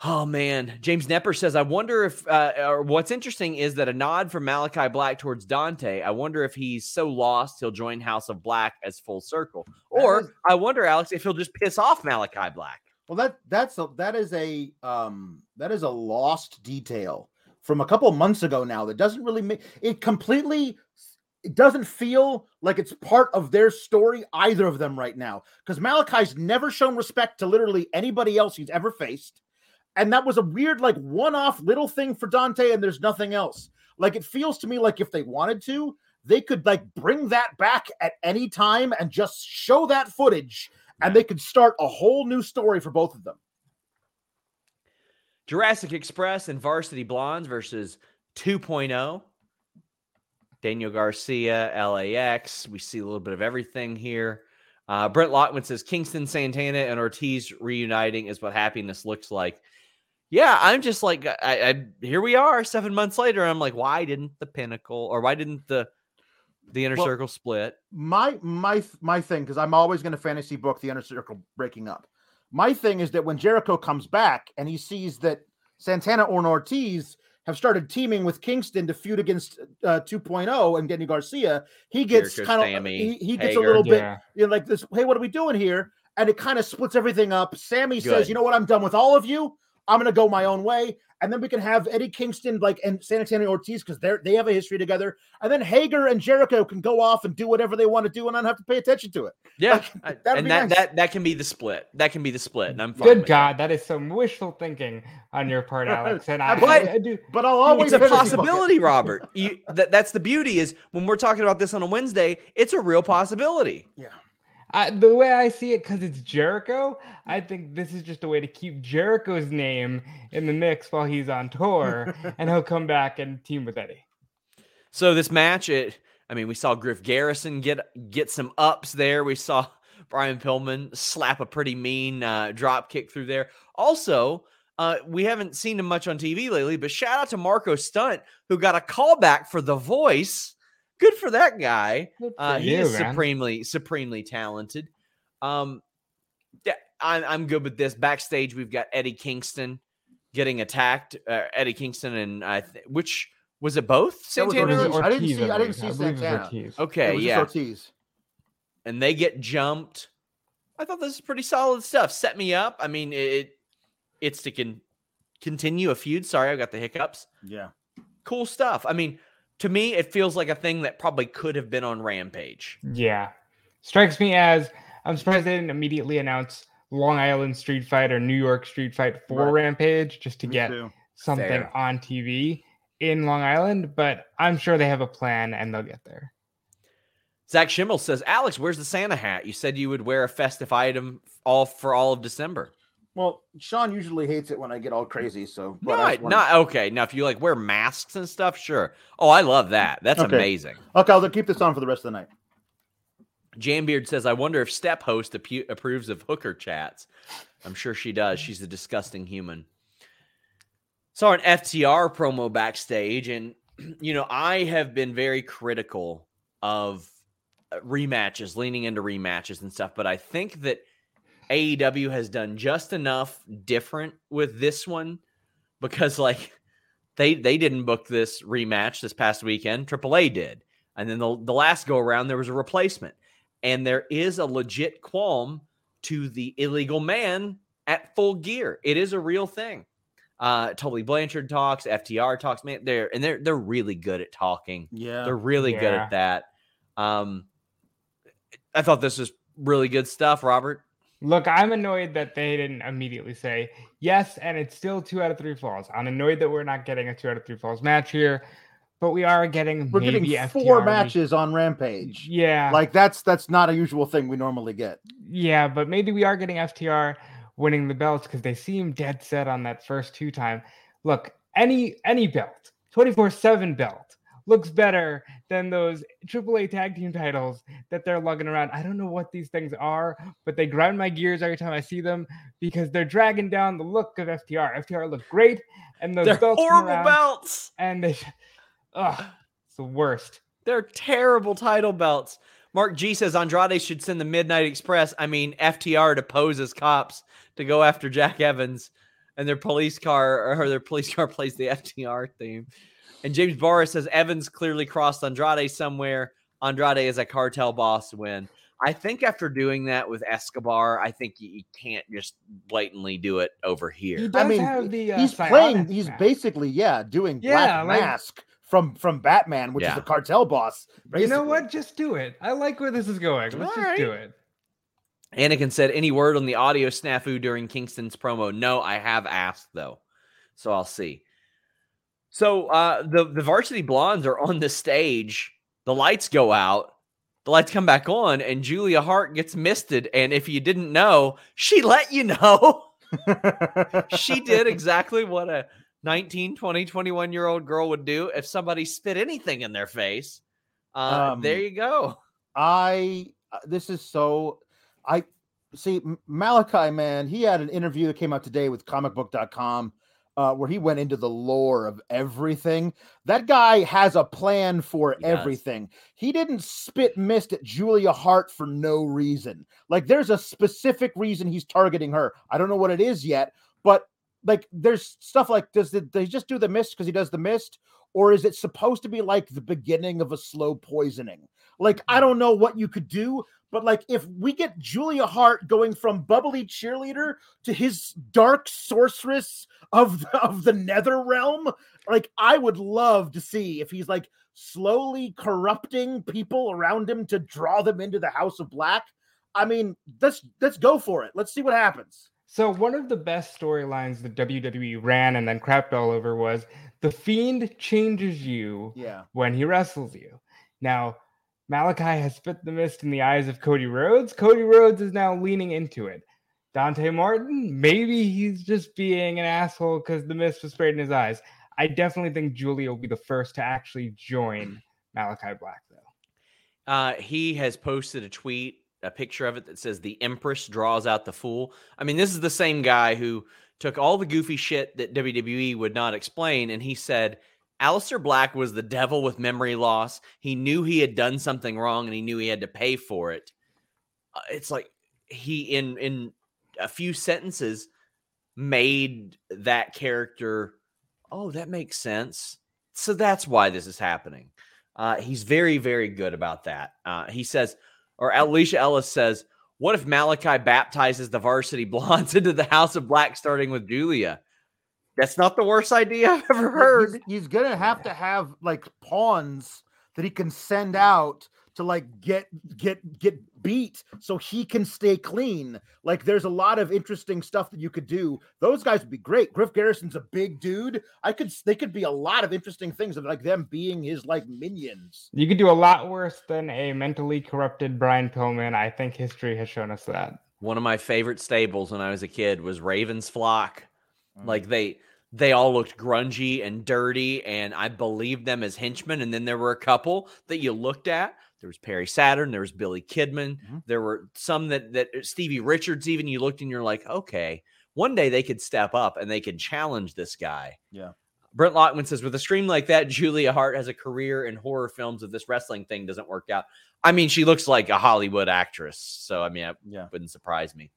Speaker 1: Oh man, James Nepper says, I wonder if, uh, or what's interesting is that a nod from Malachi Black towards Dante. I wonder if he's so lost he'll join House of Black as full circle, or
Speaker 2: was-
Speaker 1: I wonder, Alex, if he'll just piss off Malachi Black.
Speaker 2: Well, that that's a, that is a um that is a lost detail from a couple months ago now. That doesn't really make it completely. It doesn't feel like it's part of their story either of them right now because Malachi's never shown respect to literally anybody else he's ever faced, and that was a weird like one-off little thing for Dante, and there's nothing else. Like it feels to me like if they wanted to, they could like bring that back at any time and just show that footage and they could start a whole new story for both of them.
Speaker 1: Jurassic Express and Varsity Blondes versus 2.0. Daniel Garcia, LAX. We see a little bit of everything here. Uh, Brent Lockman says Kingston, Santana, and Ortiz reuniting is what happiness looks like. Yeah, I'm just like, I, I here we are, seven months later. I'm like, why didn't the Pinnacle or why didn't the the inner
Speaker 2: Well,
Speaker 1: circle split?
Speaker 2: My my my thing because I'm always going to fantasy book the inner circle breaking up. My thing is that when Jericho comes back and he sees that Santana or Ortiz have started teaming with Kingston to feud against uh, 2.0 and Denny Garcia, he gets kind of
Speaker 1: Sammy,
Speaker 2: he, he gets a
Speaker 1: Hager.
Speaker 2: little bit
Speaker 3: Yeah.
Speaker 2: you know, like this. Hey, what are we doing here? And it kind of splits everything up. Sammy
Speaker 1: Good.
Speaker 2: says, "You know what? I'm done with all of you. I'm going to go my own way." And then we can have Eddie Kingston like and Santana Ortiz because they're they have a history together. And then Hager and Jericho can go off and do whatever they want to do and I don't have to pay attention to it.
Speaker 1: Yeah,
Speaker 2: Like, that'd
Speaker 1: and
Speaker 2: be
Speaker 1: that
Speaker 2: nice.
Speaker 1: that that can be the split. That can be the split, and I'm fine
Speaker 3: Good
Speaker 1: with
Speaker 3: God, that is some wishful thinking on your part, Alex. And I,
Speaker 2: But-
Speaker 3: I, I do.
Speaker 2: But I'll always
Speaker 1: It's a
Speaker 2: fantasy book it.
Speaker 1: possibility, Robert. You, that, that's the beauty is when we're talking about this on a Wednesday, it's a real possibility.
Speaker 2: Yeah.
Speaker 3: I, the way I see it, because it's Jericho, I think this is just a way to keep Jericho's name in the mix while he's on tour, and he'll come back and team with Eddie.
Speaker 1: So this match, it I mean, we saw Griff Garrison get get some ups there. We saw Brian Pillman slap a pretty mean uh, drop kick through there. Also, uh, we haven't seen him much on TV lately, but shout out to Marco Stunt who got a callback for The Voice. Good for that guy.
Speaker 3: For
Speaker 1: Uh, he
Speaker 3: you,
Speaker 1: is
Speaker 3: man.
Speaker 1: supremely, supremely talented. Um, yeah, I'm, I'm good with this. Backstage, we've got Eddie Kingston getting attacked. Uh, Eddie Kingston and I, th- which was it both
Speaker 2: That was
Speaker 1: Santana?
Speaker 2: Ortiz. I didn't see- I didn't see
Speaker 3: believe it was
Speaker 2: Santana.
Speaker 3: Ortiz.
Speaker 1: Okay,
Speaker 2: It
Speaker 1: yeah,
Speaker 2: Ortiz.
Speaker 1: and they get jumped. I thought this is pretty solid stuff. Set me up. I mean, it it's to con- continue a feud. Sorry, I got the hiccups.
Speaker 2: Yeah.
Speaker 1: Cool stuff. I mean, to me, it feels like a thing that probably could have been on Rampage.
Speaker 3: Yeah. Strikes me as I'm surprised they didn't immediately announce Long Island Street Fight or New York Street Fight for
Speaker 2: Right.
Speaker 3: Rampage just to
Speaker 2: Me
Speaker 3: get
Speaker 2: too.
Speaker 3: something
Speaker 1: Fair.
Speaker 3: on TV in Long Island, but I'm sure they have a plan and they'll get there.
Speaker 1: Zach Schimmel says, Alex, where's the Santa hat? You said you would wear a festive item all for all of December.
Speaker 2: Well, Sean usually hates it when I get all crazy. So, but
Speaker 1: Not, not okay. Now, if you like wear masks and stuff, sure. Oh, I love that. That's
Speaker 2: Okay.
Speaker 1: amazing.
Speaker 2: okay, I'll keep this on for the rest of the night.
Speaker 1: Jambeard says, I wonder if Step Host approves of hooker chats. I'm sure she does. She's a disgusting human. Saw an FTR promo backstage, and, you know, I have been very critical of uh, rematches, leaning into rematches and stuff, but I think that AEW has done just enough different with this one because, like, they they didn't book this rematch this past weekend. AAA did. And then the, the last go around, there was a replacement and there is a legit qualm to the illegal man at full gear. It is a real thing. Uh Tully Blanchard talks, FTR talks, man. They're and they're they're really good at talking.
Speaker 2: Yeah.
Speaker 1: They're really good at that. Um I thought this was really good stuff, Robert.
Speaker 3: Look, I'm annoyed that they didn't immediately say yes, and it's still two out of three falls. I'm annoyed that we're not getting a two out of three falls match here, but we are getting
Speaker 2: We're getting four
Speaker 3: we-
Speaker 2: matches on Rampage.
Speaker 3: Yeah,
Speaker 2: Like that's that's not a usual thing we normally get.
Speaker 3: yeah, but maybe we are getting FTR winning the belts because they seem dead set on that first two time. Look, any any belt, 24/7 belt looks better than those AAA tag team titles that they're lugging around. I don't know what these things are, but they grind my gears every time I see them because they're dragging down the look of FTR. FTR look great, and those
Speaker 1: They're
Speaker 3: belts
Speaker 1: horrible belts.
Speaker 3: and they, ugh, it's the worst.
Speaker 1: They're terrible title belts. Mark G says Andrade should send the Midnight Express, I mean FTR to pose as cops to go after Jack Evans and their police car or their police car plays the FTR theme. And James Barra says Evans clearly crossed Andrade somewhere. Andrade is a cartel boss to win. I think after doing that with Escobar, I think you, you can't just blatantly do it over
Speaker 3: He
Speaker 1: here.
Speaker 3: does
Speaker 2: I mean,
Speaker 3: have the uh,
Speaker 2: he's playing. He's
Speaker 3: mask.
Speaker 2: basically yeah doing
Speaker 3: Yeah,
Speaker 2: Black
Speaker 3: like-
Speaker 2: Mask from from Batman, which is a cartel boss.
Speaker 3: You know what? Just do it. I like where this is going. Let's just do it.
Speaker 1: Anakin said, "Any word on the audio snafu during Kingston's promo?" No, I have asked though, so I'll see. So uh, the the Varsity Blondes are on the stage. The lights go out. The lights come back on, and Julia Hart gets misted. And if you didn't know, she let you know. she did exactly what a 19, 20, 21 year old girl would do if somebody spit anything in their face. Uh, there
Speaker 2: Um,
Speaker 1: you go.
Speaker 2: I uh, this is so I see Malachi man, he had an interview that came out today with comicbook.com uh where he went into the lore of everything. That guy has a plan for
Speaker 1: He does.
Speaker 2: everything. He didn't spit mist at Julia Hart for no reason. Like there's a specific reason he's targeting her. I don't know what it is yet, but like there's stuff like does it, they just do the mist because he does the mist or is it supposed to be like the beginning of a slow poisoning like i don't know what you could do but like if we get julia hart going from bubbly cheerleader to his dark sorceress of the, of the nether realm like i would love to see if he's like slowly corrupting people around him to draw them into the house of black. I mean let's let's go for it. Let's see what happens.
Speaker 3: So one of the best storylines the WWE ran and then crapped all over was the Fiend changes you
Speaker 2: yeah.
Speaker 3: When he wrestles you. Now, Malachi has spit the mist in the eyes of Cody Rhodes. Cody Rhodes is now leaning into it. Dante Martin, maybe he's just being an asshole because the mist was sprayed in his eyes. I definitely think Julia will be the first to actually join Malachi Black, though.
Speaker 1: Uh, he has posted a tweet a picture of it that says the Empress draws out the fool. I mean, this is the same guy who took all the goofy shit that WWE would not explain, and he said Aleister Black was the devil with memory loss. He knew he had done something wrong, and he knew he had to pay for it. Uh, it's like he in in a few sentences made that character. Oh, that makes sense. So that's why this is happening. Uh, he's very, very good about that. Uh, he says, or Alicia Ellis says, what if Malachi baptizes the varsity blondes into the House of Black, starting with Julia? That's not the worst idea I've ever heard.
Speaker 2: He's, he's gonna have to have like pawns that he can send mm. out to like get get get beat so he can stay clean. Like there's a lot of interesting stuff that you could do. Those guys would be great. Griff Garrison's a big dude. I could they could be a lot of interesting things of like them being his like minions.
Speaker 3: You could do a lot worse than a mentally corrupted Brian Pillman. I think history has shown us that.
Speaker 1: One of my favorite stables when I was a kid was Ravens Flock. Mm. Like they they all looked grungy and dirty, and I believed them as henchmen. And then there were a couple that you looked at there was Perry Saturn. There was Billy Kidman. Mm-hmm. There were some that that uh, Stevie Richards. Even you looked and you're like, okay, one day they could step up and they could challenge this guy.
Speaker 2: Yeah.
Speaker 1: Brent Lockman says, with a stream like that, Julia Hart has a career in horror films if this wrestling thing doesn't work out. I mean, she looks like a Hollywood actress. So, I mean, it yeah. wouldn't surprise me.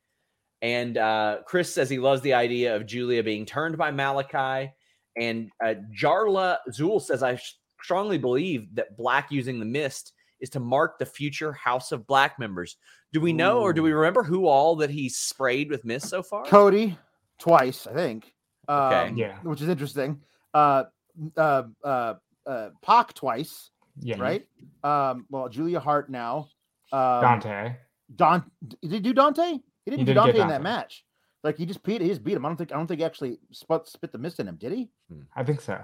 Speaker 1: And uh, Chris says he loves the idea of Julia being turned by Malachi. And uh, Jarla Zool says, I strongly believe that Black using the mist is to mark the future House of Black members. Do we know Ooh. or do we remember who all that he's sprayed with mist so far?
Speaker 2: Cody twice, I think.
Speaker 3: Okay. Um, yeah.
Speaker 2: Which is interesting. Uh, uh, uh, uh, Pac twice.
Speaker 3: Yeah.
Speaker 2: Right. Um, well, Julia Hart now. Um,
Speaker 3: Dante.
Speaker 2: Don. Did he do Dante? He didn't he do Dante, Dante in that match. Like he just beat. He just beat him. I don't think. I don't think he actually spit, spit the mist in him. Did he? Hmm.
Speaker 3: I think so.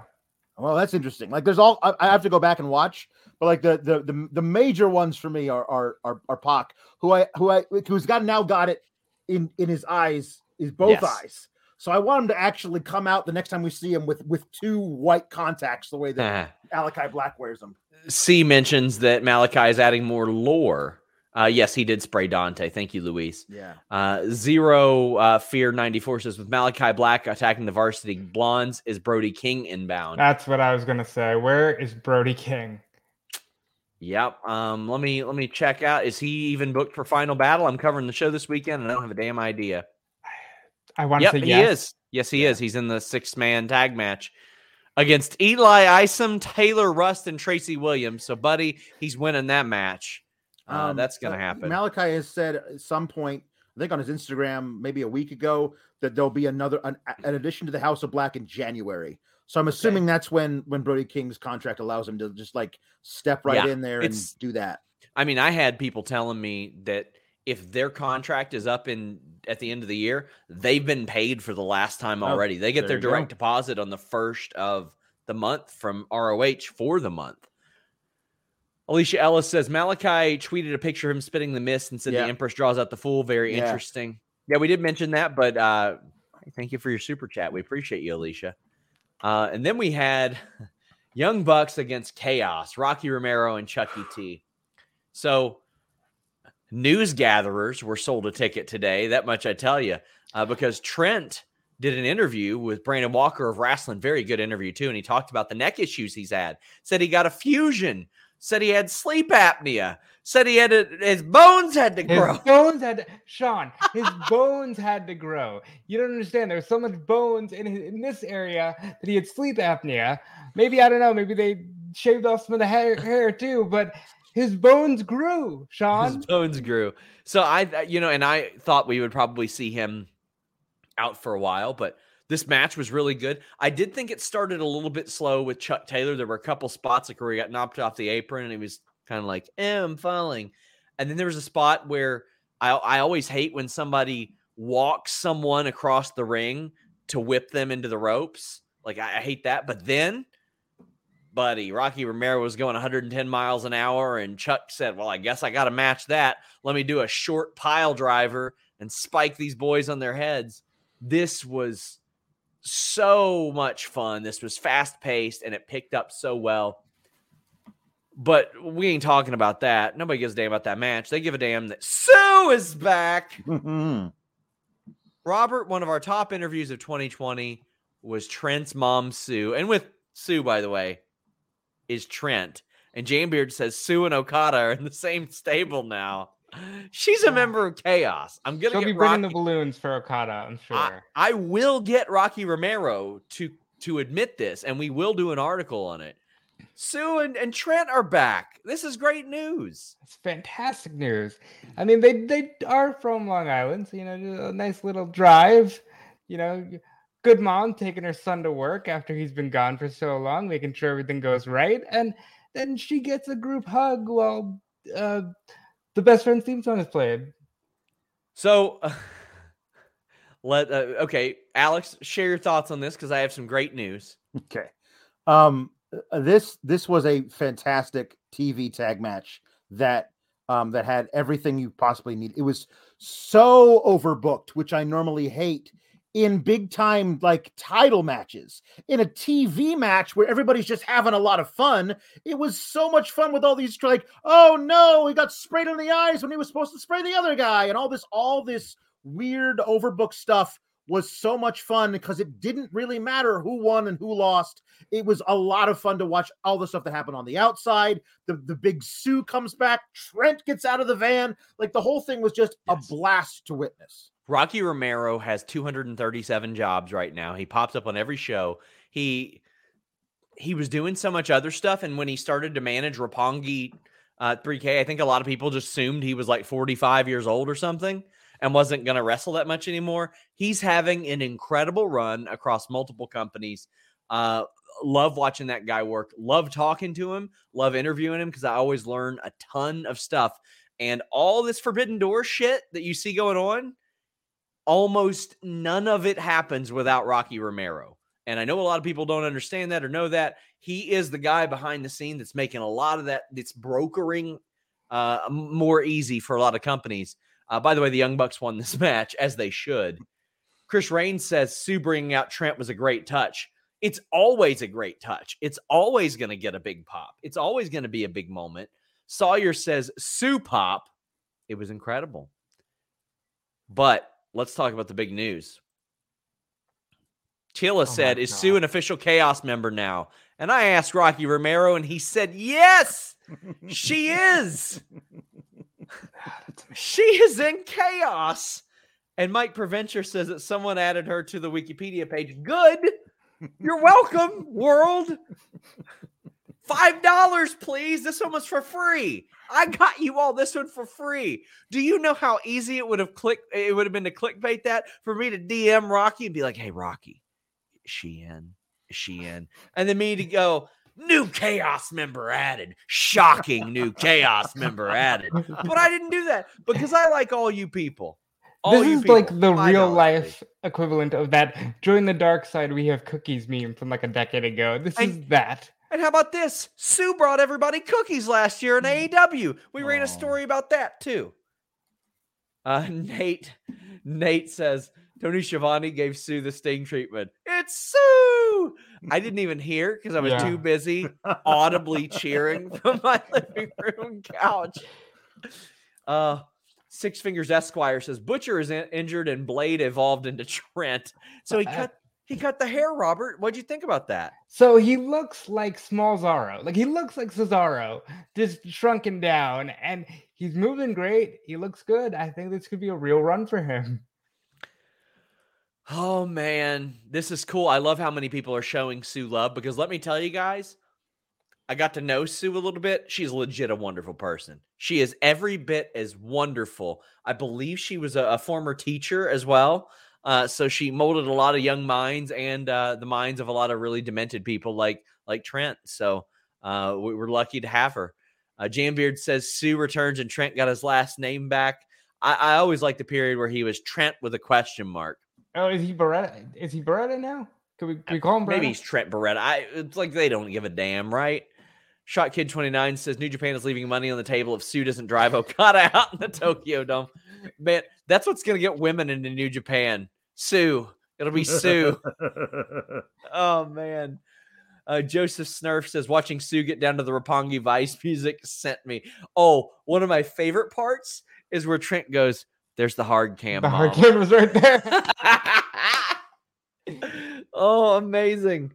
Speaker 2: Well, that's interesting. Like, there's all I, I, have to go back and watch, but like the the the, the major ones for me are are are, are Pac, who I who I who's got now got it in in his eyes, is both yes. eyes. So I want him to actually come out the next time we see him with with two white contacts, the way that Malachi Black wears them.
Speaker 1: C mentions that Malachi is adding more lore uh, yes, he did spray Dante. Thank you, Luis.
Speaker 2: Yeah.
Speaker 1: Uh, Zero uh, Fear 94 says with Malachi Black attacking the varsity blondes, is Brody King inbound?
Speaker 3: That's what I was gonna say. Where is Brody King?
Speaker 1: Yep. Um, let me let me check out. Is he even booked for final battle? I'm covering the show this weekend and I don't have a damn idea.
Speaker 3: I want
Speaker 1: to
Speaker 3: yep, say
Speaker 1: yes.
Speaker 3: he
Speaker 1: is. Yes, he yeah. is. He's in the six man tag match against Eli Isom, Taylor Rust, and Tracy Williams. So, buddy, he's winning that match. Uh, um, that's going to happen.
Speaker 2: Malachi has said at some point, I think on his Instagram, maybe a week ago, that there'll be another an, an addition to the House of Black in January. So I'm assuming okay. that's when when Brody King's contract allows him to just like step right yeah, in there and do that.
Speaker 1: I mean, I had people telling me that if their contract is up in at the end of the year, they've been paid for the last time oh, already. Oh, they get their direct go. deposit on the first of the month from ROH for the month. Alicia Ellis says Malachi tweeted a picture of him spitting the mist and said yeah. the Empress draws out the fool. Very yeah. interesting. Yeah, we did mention that, but uh, thank you for your super chat. We appreciate you, Alicia. Uh, and then we had Young Bucks against Chaos, Rocky Romero and Chucky T. So news gatherers were sold a ticket today. That much I tell you, uh, because Trent did an interview with Brandon Walker of Wrestling. Very good interview too, and he talked about the neck issues he's had. Said he got a fusion said he had sleep apnea, said he had his bones had to grow.
Speaker 3: His bones had to, Sean, his bones had to grow. You don't understand. There's so much bones in his, in this area that he had sleep apnea. Maybe I don't know. Maybe they shaved off some of the hair, hair too, but his bones grew. Sean,
Speaker 1: his bones grew. So I, you know, and I thought we would probably see him out for a while, but this match was really good. I did think it started a little bit slow with Chuck Taylor. There were a couple spots like where he got knocked off the apron and he was kind of like, eh, I'm falling. And then there was a spot where I, I always hate when somebody walks someone across the ring to whip them into the ropes. Like, I, I hate that. But then, buddy, Rocky Romero was going 110 miles an hour, and Chuck said, Well, I guess I got to match that. Let me do a short pile driver and spike these boys on their heads. This was so much fun. This was fast paced and it picked up so well. But we ain't talking about that. Nobody gives a damn about that match. They give a damn that Sue is back.
Speaker 2: Mhm.
Speaker 1: Robert, one of our top interviews of 2020 was Trent's mom, Sue. And with Sue, by the way, is Trent. And Jambeard says Sue and Okada are in the same stable now. She's a member of Chaos. I'm gonna
Speaker 3: She'll
Speaker 1: get
Speaker 3: be bringing the balloons for Okada, I'm sure.
Speaker 1: I, I will get Rocky Romero to to admit this, and we will do an article on it. Sue and, and Trent are back. This is great news.
Speaker 3: It's fantastic news. I mean, they they are from Long Island, so you know, a nice little drive. You know, good mom taking her son to work after he's been gone for so long, making sure everything goes right, and then she gets a group hug while uh, the best friend's theme song is played.
Speaker 1: So, let uh, okay, Alex, share your thoughts on this because I have some great news.
Speaker 2: Okay. Um uh, this this was a fantastic TV tag match that um that had everything you possibly need. It was so overbooked, which I normally hate in big time like title matches. In a TV match where everybody's just having a lot of fun, it was so much fun with all these like, oh no, he got sprayed in the eyes when he was supposed to spray the other guy and all this all this weird overbook stuff was so much fun because it didn't really matter who won and who lost. It was a lot of fun to watch all the stuff that happened on the outside. The the big Sue comes back, Trent gets out of the van. Like the whole thing was just
Speaker 1: Yes.
Speaker 2: a blast to witness.
Speaker 1: Rocky Romero has 237 jobs right now. He pops up on every show. He he was doing so much other stuff, and when he started to manage Roppongi uh, 3K, I think a lot of people just assumed he was like 45 years old or something and wasn't going to wrestle that much anymore. He's having an incredible run across multiple companies. Uh, love watching that guy work. Love talking to him. Love interviewing him because I always learn a ton of stuff. And all this Forbidden Door shit that you see going on, almost none of it happens without Rocky Romero. And I know a lot of people don't understand that or know that. He is the guy behind the scene that's making a lot of that, that's brokering uh, more easy for a lot of companies. Uh, by the way, the Young Bucks won this match, as they should. Chris Raines says Sue bringing out Trent was a great touch. It's always a great touch. It's always going to get a big pop. It's always going to be a big moment. Sawyer says Sue pop. It was incredible. But let's talk about the big news. Tila
Speaker 3: Oh
Speaker 1: said, Is Sue an official Chaos member now? And I asked Rocky Romero, and he said, Yes, she is. She is in Chaos. And Mike Preventure says that someone added her to the Wikipedia page. Good. You're welcome, world. Five dollars, please. This one was for free. I got you all this one for free. Do you know how easy it would have clicked? It would have been to clickbait that for me to DM Rocky and be like, "Hey, Rocky, is she in? Is she in?" And then me to go, "New Chaos member added. Shocking new Chaos member added." But I didn't do that because I like all you people. All
Speaker 3: this
Speaker 1: you
Speaker 3: is like the
Speaker 1: $5,
Speaker 3: real
Speaker 1: please.
Speaker 3: life equivalent of that join the dark side we have cookies meme from like a decade ago. This is that.
Speaker 1: And how about this? Sue brought everybody cookies last year in AEW. We ran a story about that too. Uh, Nate, Nate says Tony Schiavone gave Sue the sting treatment. It's Sue. I didn't even hear because I was
Speaker 3: Yeah.
Speaker 1: too busy audibly cheering from my living room couch. Uh, Six Fingers Esquire says Butcher is in- injured and Blade evolved into Trent. So he cut he cut the hair. Robert, what'd you think about that?
Speaker 3: So he looks like small Zorro. Like he looks like Cesaro, just shrunken down, and he's moving great. He looks good. I think this could be a real run for him.
Speaker 1: Oh man, this is cool. I love how many people are showing Sue love because let me tell you guys, I got to know Sue a little bit. She's a legit a wonderful person. She is every bit as wonderful. I believe she was a, a former teacher as well. Uh, so she molded a lot of young minds and uh, the minds of a lot of really demented people like like Trent. So uh, we, we're lucky to have her. Uh, Jambeard says Sue returns and Trent got his last name back. I, I always like the period where he was Trent with a question mark.
Speaker 3: Oh, is he Beretta? Is he Beretta now? Can we, can we call him Beretta?
Speaker 1: Maybe he's Trent Beretta. I it's like they don't give a damn, right? Shot Kid 29 says New Japan is leaving money on the table if Sue doesn't drive Okada out in the Tokyo Dome. Man, that's what's gonna get women into New Japan. Sue. It'll be Sue. oh man. Uh, Joseph Snurf says, watching Sue get down to the Roppongi Vice music sent me. Oh, one of my favorite parts is where Trent goes, There's the hard cam.
Speaker 3: The
Speaker 1: mom."
Speaker 3: hard camera's right there.
Speaker 1: oh, amazing.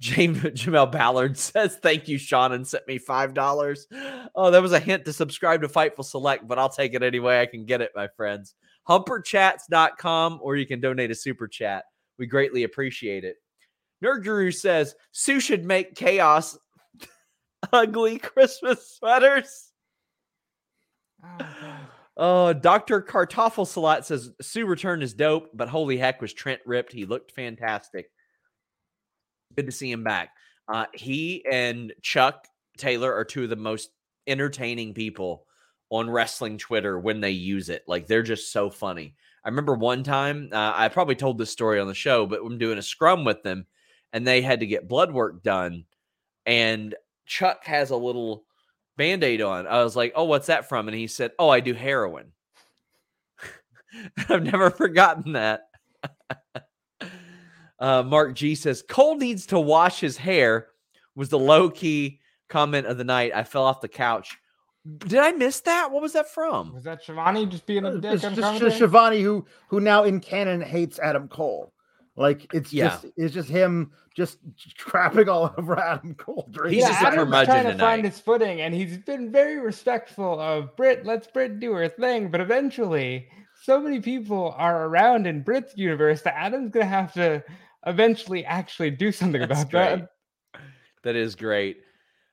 Speaker 1: James Jamel Ballard says, Thank you, Sean, and sent me $5. Oh, that was a hint to subscribe to Fightful Select, but I'll take it any way I can get it, my friends. Humperchats.com, or you can donate a super chat. We greatly appreciate it. Nerd Guru says, Sue should make chaos ugly Christmas sweaters.
Speaker 3: Oh.
Speaker 1: Oh, Dr. Kartoffel Salat says Sue return is dope, but holy heck was Trent ripped. He looked fantastic. Good to see him back. Uh, he and Chuck Taylor are two of the most entertaining people on wrestling Twitter when they use it. Like they're just so funny. I remember one time, uh, I probably told this story on the show, but I'm doing a scrum with them and they had to get blood work done. And Chuck has a little band aid on. I was like, Oh, what's that from? And he said, Oh, I do heroin. I've never forgotten that. uh, Mark G says, Cole needs to wash his hair, was the low key comment of the night. I fell off the couch. Did I miss that? What was that from?
Speaker 3: Was that Schiavone just being a uh, dick
Speaker 2: It's
Speaker 3: on
Speaker 2: just, just
Speaker 3: commentary?
Speaker 2: Schiavone who who now in canon hates Adam Cole. Like it's
Speaker 1: Yeah.
Speaker 2: just it's just him just crapping all over Adam Cole. during
Speaker 1: He's
Speaker 2: the
Speaker 1: just a.
Speaker 3: Adam's
Speaker 1: curmudgeon
Speaker 3: trying to
Speaker 1: tonight.
Speaker 3: find his footing, and he's been very respectful of Britt. Let's Britt do her thing, but eventually, so many people are around in Britt's universe that Adam's gonna have to eventually actually do something
Speaker 1: That's
Speaker 3: about
Speaker 1: great.
Speaker 3: that.
Speaker 1: That is great.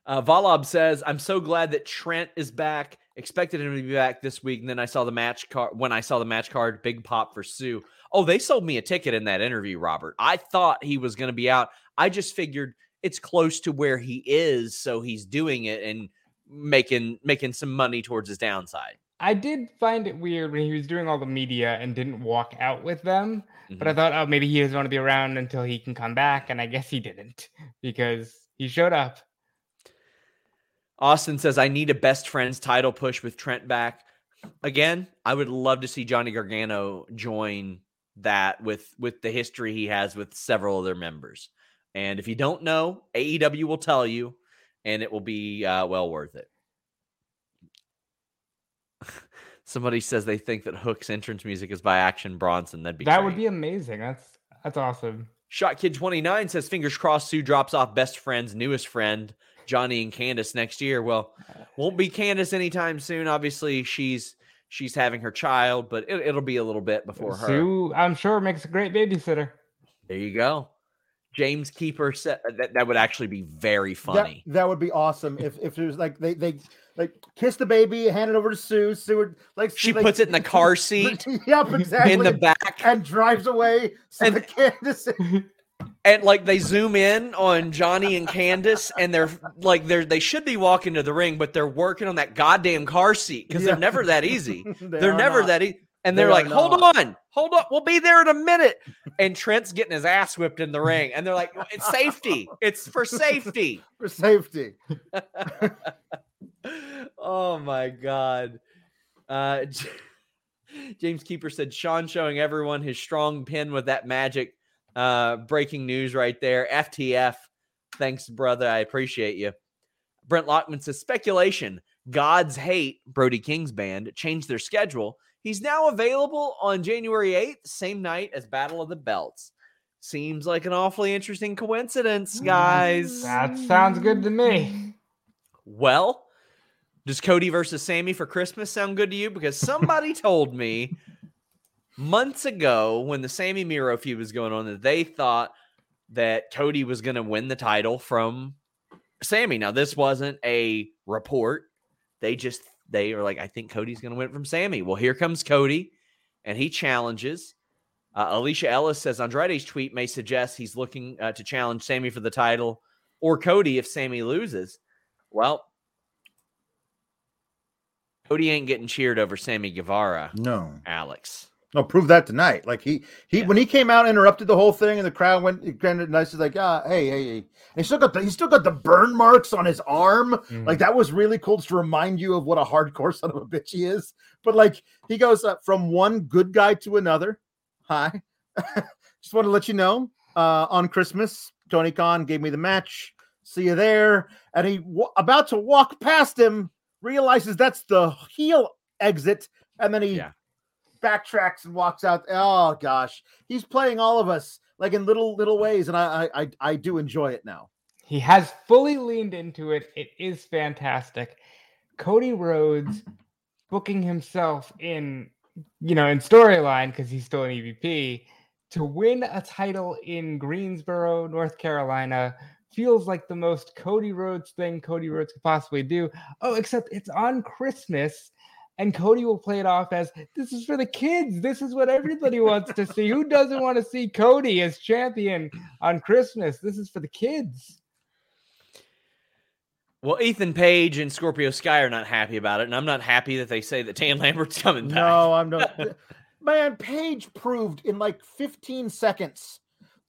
Speaker 1: Uh, Valab says, "I'm so glad that Trent is back. Expected him to be back this week, and then I saw the match card. When I saw the match card, big pop for Sue. Oh, they sold me a ticket in that interview, Robert. I thought he was going to be out. I just figured it's close to where he is, so he's doing it and making making some money towards his downside.
Speaker 3: I did find it weird when he was doing all the media and didn't walk out with them. But I thought, oh, maybe he doesn't want to be around until he can come back, and I guess he didn't because he showed up.
Speaker 1: Austin says, I need a best friends title push with Trent back. Again, I would love to see Johnny Gargano join that with with the history he has with several other members. And if you don't know, AEW will tell you, and it will be uh, well worth it. Somebody says they think that Hook's entrance music is by Action Bronson. That'd be
Speaker 3: that
Speaker 1: great.
Speaker 3: would be amazing. That's that's awesome.
Speaker 1: Shot Kid 29 says, fingers crossed Sue drops off best friend's newest friend, Johnny and Candace next year. Well, won't be Candace anytime soon. Obviously, she's she's having her child, but it, it'll be a little bit before her.
Speaker 3: Sue, I'm sure, makes a great babysitter.
Speaker 1: There you go. James Keeper said that that would actually be very
Speaker 2: That,
Speaker 1: funny.
Speaker 2: that would be awesome if if it was like they they like kiss the baby, hand it over to Sue. Sue would like
Speaker 1: She
Speaker 2: like-
Speaker 1: puts it in the car seat
Speaker 2: yep, exactly.
Speaker 1: in the back,
Speaker 2: and drives away. So
Speaker 1: And-
Speaker 2: the Candace
Speaker 1: and like they zoom in on Johnny and Candace, and they're like they're they should be walking to the ring, but they're working on that goddamn car seat because
Speaker 2: Yeah.
Speaker 1: they're never that easy.
Speaker 2: They
Speaker 1: They're never
Speaker 2: not.
Speaker 1: that easy. And
Speaker 2: They
Speaker 1: they're
Speaker 2: are
Speaker 1: like, hold
Speaker 2: not.
Speaker 1: on, hold on, we'll be there in a minute. And Trent's getting his ass whipped in the ring. And they're like, it's safety. It's for safety.
Speaker 2: for safety.
Speaker 1: oh my God. Uh, James Keeper said, Sean showing everyone his strong pin with that magic. Uh, breaking news right there. FTF. Thanks, brother. I appreciate you. Brent Lockman says, speculation. God's Hate, Brody King's band, changed their schedule. He's now available on January 8th, same night as Battle of the Belts. Seems like an awfully interesting coincidence, guys.
Speaker 3: That sounds good to me.
Speaker 1: Well, does Cody versus Sammy for Christmas sound good to you? Because somebody told me months ago when the Sammy Miro feud was going on that they thought that Cody was going to win the title from Sammy. Now, this wasn't a report. They just they are like, I think Cody's going to win from Sammy. Well, here comes Cody, and he challenges. Uh, Alicia Ellis says Andrade's tweet may suggest he's looking uh, to challenge Sammy for the title or Cody if Sammy loses. Well, Cody ain't getting cheered over Sammy Guevara,
Speaker 2: No,
Speaker 1: Alex.
Speaker 2: No, prove that tonight. Like he he
Speaker 1: Yeah.
Speaker 2: when he came out, interrupted the whole thing, and the crowd went granted nice. He's like, ah, hey, hey, hey. And he still got the he still got the burn marks on his arm.
Speaker 3: Mm.
Speaker 2: Like that was really cool just to remind you of what a hardcore son of a bitch he is. But like he goes uh, from one good guy to another. Hi, just want to let you know. Uh, on Christmas, Tony Khan gave me the match. See you there. And he wa- about to walk past him, realizes that's the heel exit, and then he
Speaker 1: Yeah.
Speaker 2: Backtracks and walks out. Oh gosh, he's playing all of us like in little little ways, and I I I, do enjoy it now.
Speaker 3: He has fully leaned into it. It is fantastic. Cody Rhodes booking himself in, you know, in storyline because he's still an EVP to win a title in Greensboro, North Carolina feels like the most Cody Rhodes thing Cody Rhodes could possibly do. Oh, except it's on Christmas. And Cody will play it off as this is for the kids. This is what everybody wants to see. Who doesn't want to see Cody as champion on Christmas? This is for the kids.
Speaker 1: Well, Ethan Page and Scorpio Sky are not happy about it, and I'm not happy that they say that Dan Lambert's coming back.
Speaker 2: No, I'm not. Man, Page proved in like 15 seconds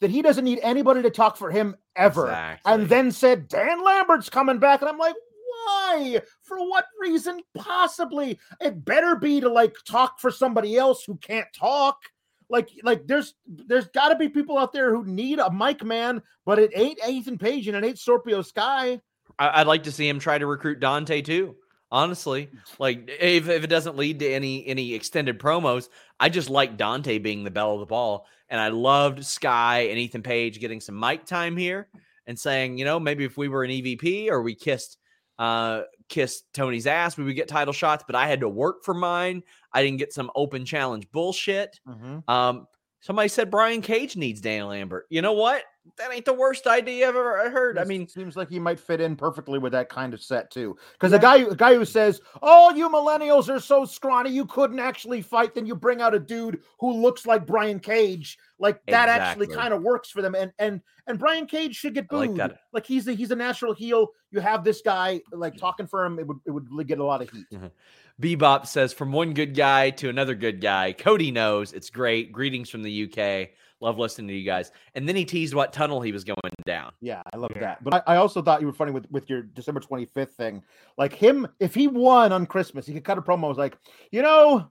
Speaker 2: that he doesn't need anybody to talk for him ever.
Speaker 1: Exactly.
Speaker 2: And then said, Dan Lambert's coming back. And I'm like, why? For what reason? Possibly. It better be to like talk for somebody else who can't talk. Like, like there's there's got to be people out there who need a mic man, but it ain't Ethan Page and it ain't Scorpio Sky.
Speaker 1: I- I'd like to see him try to recruit Dante too. Honestly, like if, if it doesn't lead to any any extended promos, I just like Dante being the belle of the ball, and I loved Sky and Ethan Page getting some mic time here and saying, you know, maybe if we were an EVP or we kissed uh kissed Tony's ass, we would get title shots, but I had to work for mine. I didn't get some open challenge bullshit. Um, somebody said Brian Cage needs Dan Lambert. You know what? That ain't the worst idea I've ever heard. I mean,
Speaker 2: seems like he might fit in perfectly with that kind of set too. Because the guy, a guy who says, "Oh, you millennials are so scrawny, you couldn't actually fight," then you bring out a dude who looks like Brian Cage. Like that actually kind of works for them. And and and Brian Cage should get
Speaker 1: I like
Speaker 2: booed. Like he's a he's a natural heel. You have this guy like talking for him, it would it would get a lot of heat.
Speaker 1: Bebop says, from one good guy to another good guy. Cody knows it's great. Greetings from the UK. Love listening to you guys. And then he teased what tunnel he was going down.
Speaker 2: Yeah, I love
Speaker 3: Yeah.
Speaker 2: that. But I, I also thought you were funny with with your December 25th thing. Like him, if he won on Christmas, he could cut a promo. I was like, you know,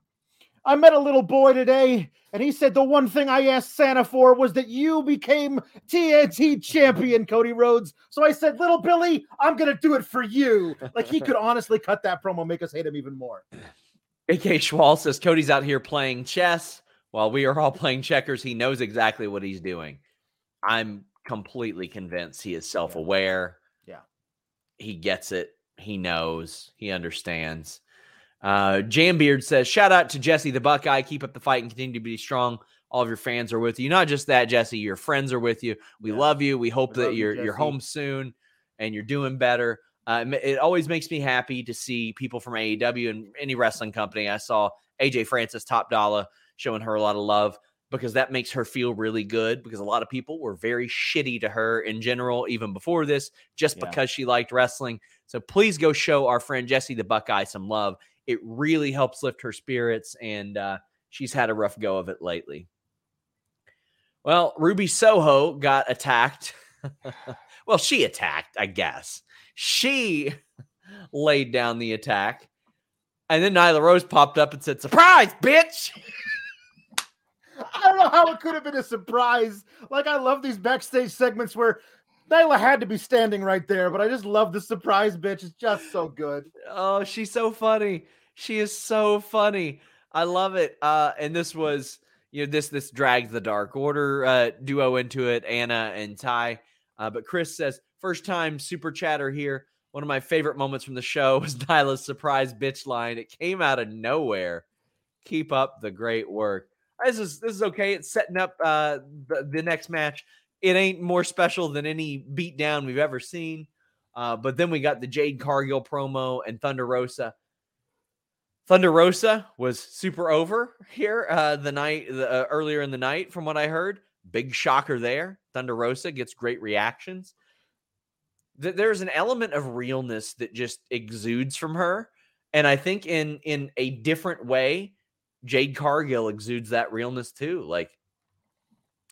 Speaker 2: I met a little boy today, and he said the one thing I asked Santa for was that you became TNT champion, Cody Rhodes. So I said, little Billy, I'm gonna do it for you. Like he could honestly cut that promo, make us hate him even more.
Speaker 1: AK Schwal says, Cody's out here playing chess while we are all playing checkers. He knows exactly what he's doing. I'm completely convinced he is self aware.
Speaker 2: Yeah.
Speaker 1: He gets it. He knows. He understands. Uh, Jambeard says, shout out to Jesse the Buckeye. Keep up the fight and continue to be strong. All of your fans are with you. Not just that, Jesse, your friends are with you. We
Speaker 2: Yeah.
Speaker 1: love you. We hope
Speaker 2: We
Speaker 1: that
Speaker 2: love you,
Speaker 1: you're you're home soon and you're doing better. Uh, it it always makes me happy to see people from AEW and any wrestling company. I saw AJ Francis, Top Dollar, showing her a lot of love because that makes her feel really good. Because a lot of people were very shitty to her in general, even before this, just
Speaker 2: Yeah.
Speaker 1: because she liked wrestling. So please go show our friend Jesse the Buckeye some love. It really helps lift her spirits, and uh, she's had a rough go of it lately. Well, Ruby Soho got attacked. well, she attacked, I guess. She laid down the attack. And then Nyla Rose popped up and said, Surprise, bitch!
Speaker 2: I don't know how it could have been a surprise. Like I love these backstage segments where Nyla had to be standing right there, but I just love the surprise bitch. It's just so good.
Speaker 1: Oh, she's so funny. She is so funny. I love it. Uh, and this was, you know, this this dragged the Dark Order uh, duo into it, Anna and Tay. Uh, but Chris says, first time super chatter here. One of my favorite moments from the show was Nyla's surprise bitch line. It came out of nowhere. Keep up the great work. This is this is okay. It's setting up uh, the, the next match. It ain't more special than any beatdown we've ever seen. Uh, but then we got the Jade Cargill promo and Thunder Rosa. Thunder Rosa was super over here uh, the night uh, earlier in the night, from what I heard. Big shocker there. Thunder Rosa gets great reactions. Th- There's an element of realness that just exudes from her, and I think in in a different way, Jade Cargill exudes that realness too. Like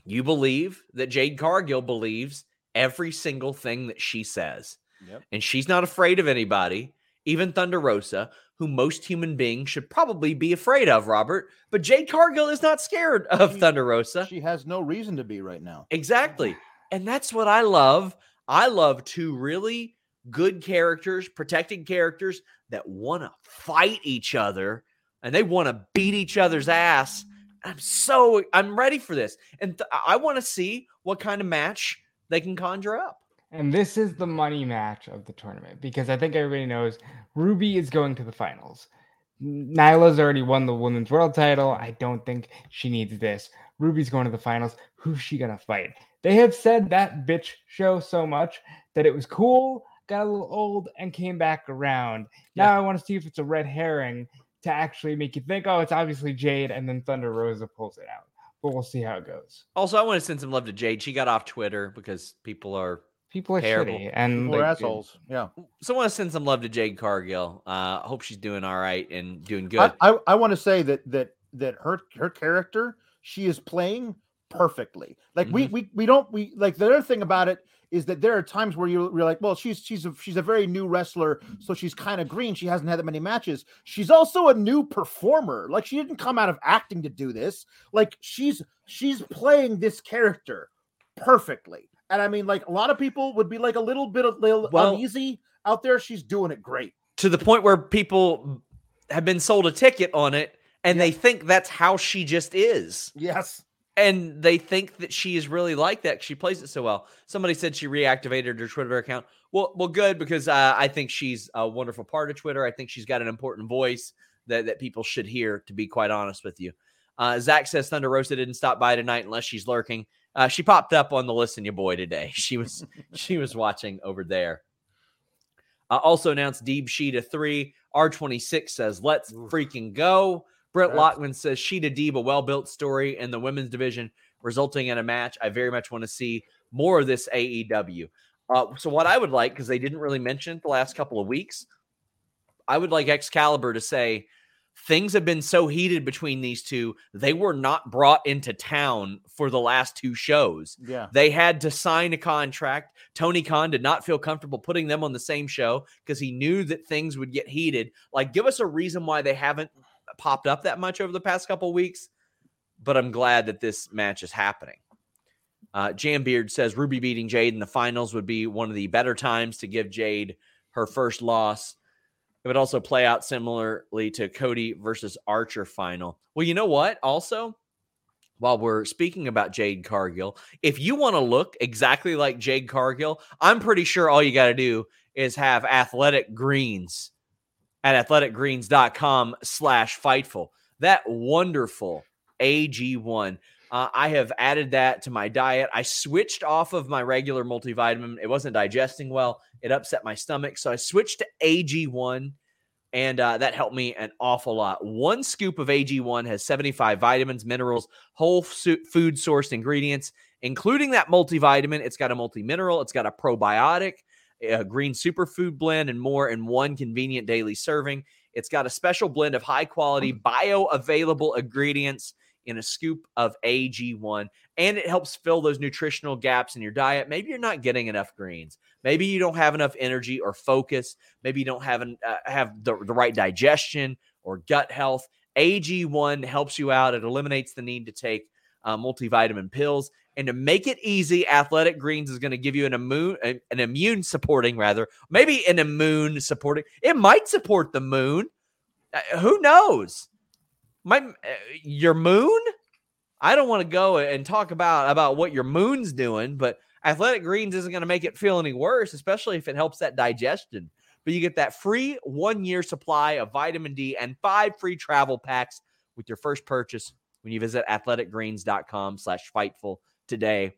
Speaker 1: you believe that Jade Cargill believes every single thing that she says
Speaker 2: Yep.
Speaker 1: and she's not afraid of anybody, even Thunder Rosa, who most human beings should probably be afraid of, Robert. But Jade Cargill is not scared of
Speaker 2: She-
Speaker 1: Thunder Rosa.
Speaker 2: She has no reason to be right now.
Speaker 1: Exactly. And that's what I love I love two really good characters, protected characters that want to fight each other and they want to beat each other's ass. I'm so I'm ready for this. And th- I want to see what kind of match they can conjure up.
Speaker 3: And this is the money match of the tournament because I think everybody knows Ruby is going to the finals. Nyla's already won the women's world title. I don't think she needs this. Ruby's going to the finals. Who's she going to fight? They have said that bitch show so much that it was cool, got a little old, and came back around. Now
Speaker 1: Yeah.
Speaker 3: I want to see if it's a red herring to actually make you think, oh, it's obviously Jade, and then Thunder Rosa pulls it out. But we'll see how it goes.
Speaker 1: Also, I want to send some love to Jade. She got off Twitter because people are
Speaker 3: People are
Speaker 1: Terrible.
Speaker 3: shitty, and
Speaker 2: People are
Speaker 3: like,
Speaker 2: assholes. Yeah.
Speaker 1: so I want to send some love to Jade Cargill. Uh, I hope she's doing all right and doing good.
Speaker 2: I, I, I want to say that that that her her character she is playing perfectly. Like we we we don't we like the other thing about it is that there are times where you- you're like, well, she's she's a, she's a very new wrestler, so she's kind of green. She hasn't had that many matches. She's also a new performer. Like she didn't come out of acting to do this. Like she's she's playing this character perfectly. And I mean, like a lot of people would be like a little bit of little
Speaker 1: Well-
Speaker 2: uneasy out there. She's doing it great.
Speaker 1: to the point where people have been sold a ticket on it and they think that's how she just is.
Speaker 2: Yes.
Speaker 1: And they think that she is really like that. She plays it so well. Somebody said she reactivated her Twitter account. Well, well, good because uh, I think she's a wonderful part of Twitter. I think she's got an important voice that, that people should hear. To be quite honest with you, uh, Zach says Thunder Rosa didn't stop by tonight unless she's lurking. Uh, she popped up on the listen, your boy today. She was she was watching over there. Uh, also announced Deep Deeb Shida three. R26 says, let's freaking go. Brett Lockman says, Shida Deeb, a well built story in the women's division, resulting in a match. I very much want to see more of this AEW. Uh, so, what I would like, because they didn't really mention it the last couple of weeks, I would like Excalibur to say, things have been so heated between these two. They were not brought into town for the last two shows.
Speaker 2: Yeah.
Speaker 1: They had to sign a contract. Tony Khan did not feel comfortable putting them on the same show because he knew that things would get heated. Like, give us a reason why they haven't popped up that much over the past couple weeks. But I'm glad that this match is happening. Uh, Jambeard says Ruby beating Jade in the finals would be one of the better times to give Jade her first loss. It would also play out similarly to Cody versus Archer final. Well, you know what? Also, while we're speaking about Jade Cargill, if you want to look exactly like Jade Cargill, I'm pretty sure all you got to do is have athletic greens at athleticgreens.com slash fightful. That wonderful AG1. Uh, I have added that to my diet. I switched off of my regular multivitamin. It wasn't digesting well. It upset my stomach. So I switched to AG1 and uh, that helped me an awful lot. One scoop of AG1 has 75 vitamins, minerals, whole food sourced ingredients, including that multivitamin. It's got a multi mineral, it's got a probiotic, a green superfood blend, and more in one convenient daily serving. It's got a special blend of high quality, bioavailable ingredients in a scoop of AG1, and it helps fill those nutritional gaps in your diet. Maybe you're not getting enough greens. Maybe you don't have enough energy or focus. Maybe you don't have an, uh, have the, the right digestion or gut health. AG1 helps you out. It eliminates the need to take uh, multivitamin pills. And to make it easy, Athletic Greens is going to give you an immune, an immune supporting rather, maybe an immune supporting. It might support the moon. Uh, who knows? My uh, your moon. I don't want to go and talk about about what your moon's doing, but Athletic Greens isn't going to make it feel any worse, especially if it helps that digestion. But you get that free one year supply of vitamin D and five free travel packs with your first purchase when you visit athleticgreens.com slash fightful today.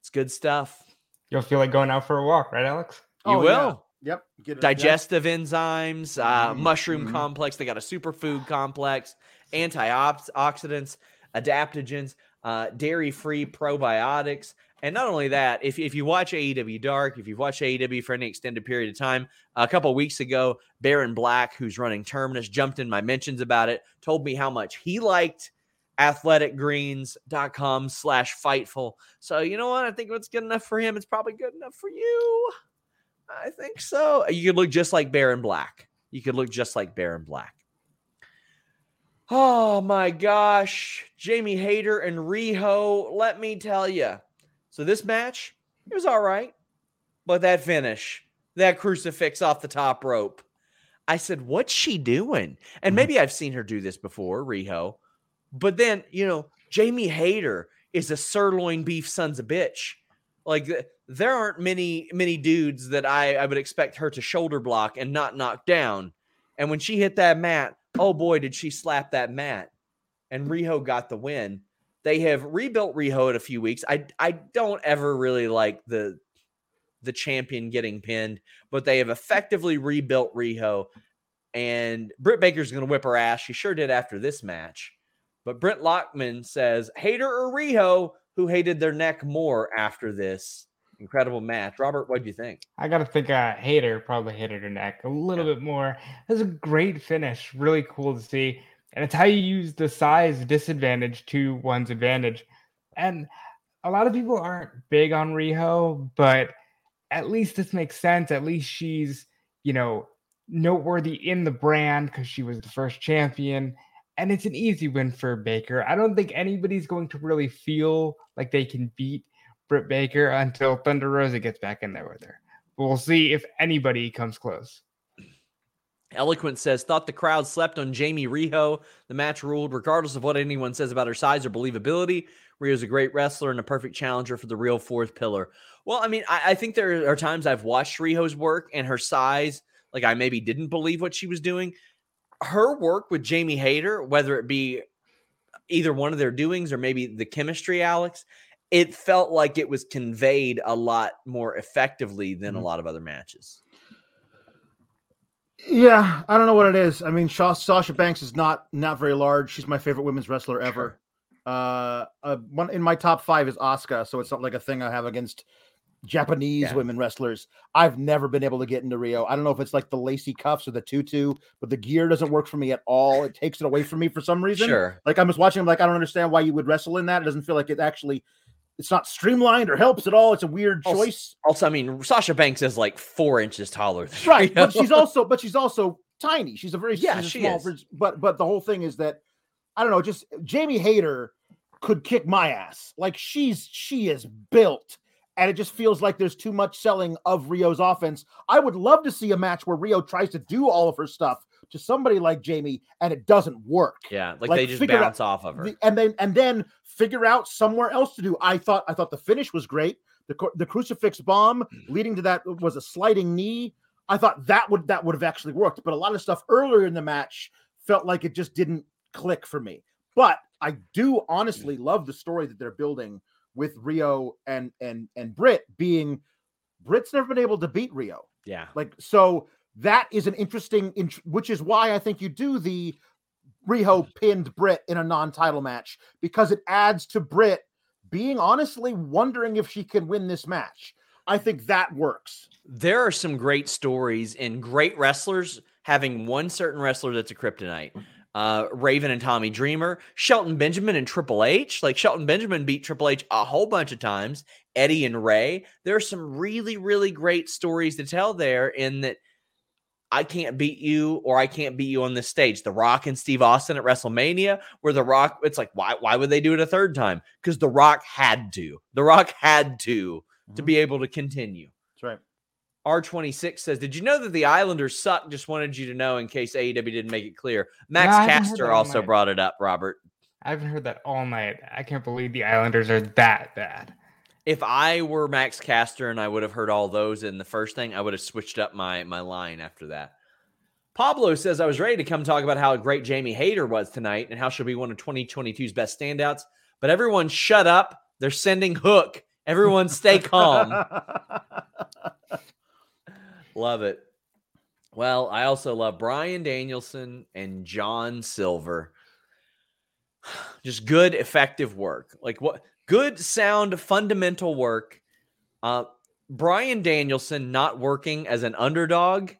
Speaker 1: It's good stuff.
Speaker 3: You'll feel like going out for a walk, right, Alex?
Speaker 1: You
Speaker 2: Oh,
Speaker 1: will.
Speaker 2: yeah. Yep. Get it-
Speaker 1: Digestive enzymes, uh,
Speaker 2: Mhm,
Speaker 1: mushroom
Speaker 2: mhm.
Speaker 1: complex. They got a superfood complex, antioxidants, adaptogens, uh, dairy free probiotics. And not only that, if, if you watch AEW Dark, if you've watched AEW for any extended period of time, a couple weeks ago, Baron Black, who's running Terminus, jumped in my mentions about it, told me how much he liked athleticgreens.com slash fightful. So you know what? I think what's good enough for him, it's probably good enough for you. I think so. You could look just like Baron Black. You could look just like Baron Black. Oh my gosh. Jamie Hayter and Riho, let me tell you. So this match, It was all right. But that finish, that crucifix off the top rope, I said, what's she doing? And
Speaker 2: Mhm.
Speaker 1: maybe I've seen her do this before, Riho. But then, you know, Jamie Hayter is a sirloin beef sons of bitch. Like there aren't many many dudes that I, I would expect her to shoulder block and not knock down. And when she hit that mat, oh boy, did she slap that mat. And Riho got the win. They have rebuilt Riho in a few weeks. I I don't ever really like the the champion getting pinned, but they have effectively rebuilt Riho. And Britt Baker's going to whip her ass. She sure did after this match. But Brent Lockman says, Hayter or Riho, who hated their neck more after this incredible match. Robert, what do you think?
Speaker 3: I gotta think uh Hayter probably hated her neck a little bit more. It was a great finish, really cool to see. And it's how you use the size disadvantage to one's advantage. And a lot of people aren't big on Riho, but at least this makes sense. At least she's, you know, noteworthy in the brand because she was the first champion. And it's an easy win for Baker. I don't think anybody's going to really feel like they can beat Britt Baker until Thunder Rosa gets back in there with her. We'll see if anybody comes close.
Speaker 1: Eloquent says, thought the crowd slept on Jamie Riho. The match ruled, regardless of what anyone says about her size or believability. Riho's a great wrestler and a perfect challenger for the real fourth pillar. Well, I mean, I, I think there are times I've watched Riho's work and her size, like I maybe didn't believe what she was doing. Her work with Jamie Hayter, whether it be either one of their doings or maybe the chemistry, Alex, it felt like it was conveyed a lot more effectively than a
Speaker 2: Mhm.
Speaker 1: lot of other matches.
Speaker 2: Yeah, I don't know what it is. I mean, Sha- Sasha Banks is not not very large. She's my favorite women's wrestler ever. Uh, uh, one in my top five is Asuka, so it's not like a thing I have against Japanese
Speaker 1: Yeah.
Speaker 2: women wrestlers. I've never been able to get into Riho. I don't know if it's like the lacy cuffs or the tutu, but the gear doesn't work for me at all. It takes it away from me for some reason.
Speaker 1: Sure.
Speaker 2: Like I'm just watching, I'm like, I don't understand why you would wrestle in that. It doesn't feel like it actually. It's not streamlined or helps at all. It's a weird
Speaker 1: Also-
Speaker 2: choice.
Speaker 1: Also, I mean, Sasha Banks is like four inches taller than
Speaker 2: right but she's also but she's also tiny she's a very
Speaker 1: Yeah,
Speaker 2: she's
Speaker 1: she
Speaker 2: small
Speaker 1: is.
Speaker 2: but but the whole thing is that i don't know just jamie hayter could kick my ass like she's she is built and it just feels like there's too much selling of riho's offense i would love to see a match where rio tries to do all of her stuff to somebody like jamie and it doesn't work
Speaker 1: Yeah, like,
Speaker 2: Like,
Speaker 1: they just
Speaker 2: figure out
Speaker 1: bounce off of her.
Speaker 2: the- and then and then figure out somewhere else to do. I thought I thought the finish was great. The the crucifix bomb mm. leading to that was a sliding knee. I thought that would that would have actually worked, but a lot of stuff earlier in the match felt like it just didn't click for me. But I do honestly mm. love the story that they're building with Riho and and and Britt being Britt's never been able to beat Riho.
Speaker 1: yeah,
Speaker 2: Like so that is an interesting int- which is why I think you do the Riho pinned Britt in a non-title match because it adds to Britt being honestly wondering if she can win this match. I think that works.
Speaker 1: there are some great stories in great wrestlers having one certain wrestler that's a kryptonite. Uh, Raven and Tommy Dreamer, Shelton Benjamin and Triple H. Like Shelton Benjamin beat Triple H a whole bunch of times. Eddie and Ray. There are some really, really great stories to tell there. In that, I can't beat you, or I can't beat you on this stage. The Rock and Steve Austin at WrestleMania, where The Rock, it's like, why? Why would they do it a third time? Because The Rock had to. The Rock had to to
Speaker 2: Mhm.
Speaker 1: be able to continue.
Speaker 2: That's right.
Speaker 1: R26 says, Did you know that the Islanders suck? Just wanted you to know in case AEW didn't make it clear. Max
Speaker 3: I haven't heard
Speaker 1: Castor
Speaker 3: that all
Speaker 1: also brought it up, Robert.
Speaker 3: I haven't heard that all night. I can't believe the Islanders are that bad.
Speaker 1: If I were Max Castor and I would have heard all those in the first thing, I would have switched up my my line after that. Pablo says I was ready to come talk about how great Jamie Hayter was tonight and how she'll be one of 2022's best standouts. But everyone shut up. They're sending Hook. Everyone stay calm. Love it. Well, I also love Bryan Danielson and John Silver. Just good, effective work. Like what good sound, fundamental work. Uh Bryan Danielson not working as an underdog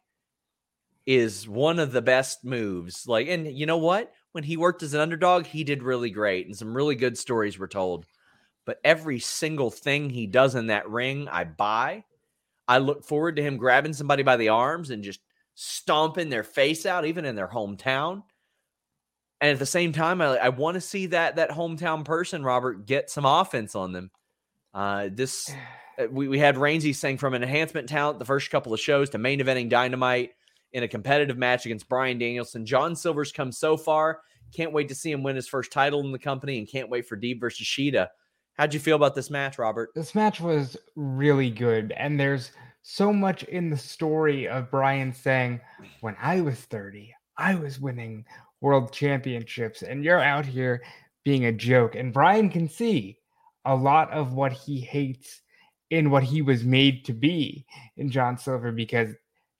Speaker 1: is one of the best moves. Like, and you know what? When he worked as an underdog, he did really great, and some really good stories were told. But every single thing he does in that ring, I buy. I look forward to him grabbing somebody by the arms and just stomping their face out, even in their hometown. And at the same time, I, I want to see that that hometown person, Robert, get some offense on them. Uh, this uh, we, we had Rainsy saying from an enhancement talent the first couple of shows to main eventing Dynamite in a competitive match against Bryan Danielson. John Silver's come so far. Can't wait to see him win his first title in the company and can't wait for Deeb versus Shida. How'd you feel about this match, Robert?
Speaker 3: This match was really good. And there's so much in the story of Bryan saying, When I was 30, I was winning world championships, and you're out here being a joke. And Bryan can see a lot of what he hates in what he was made to be in John Silver because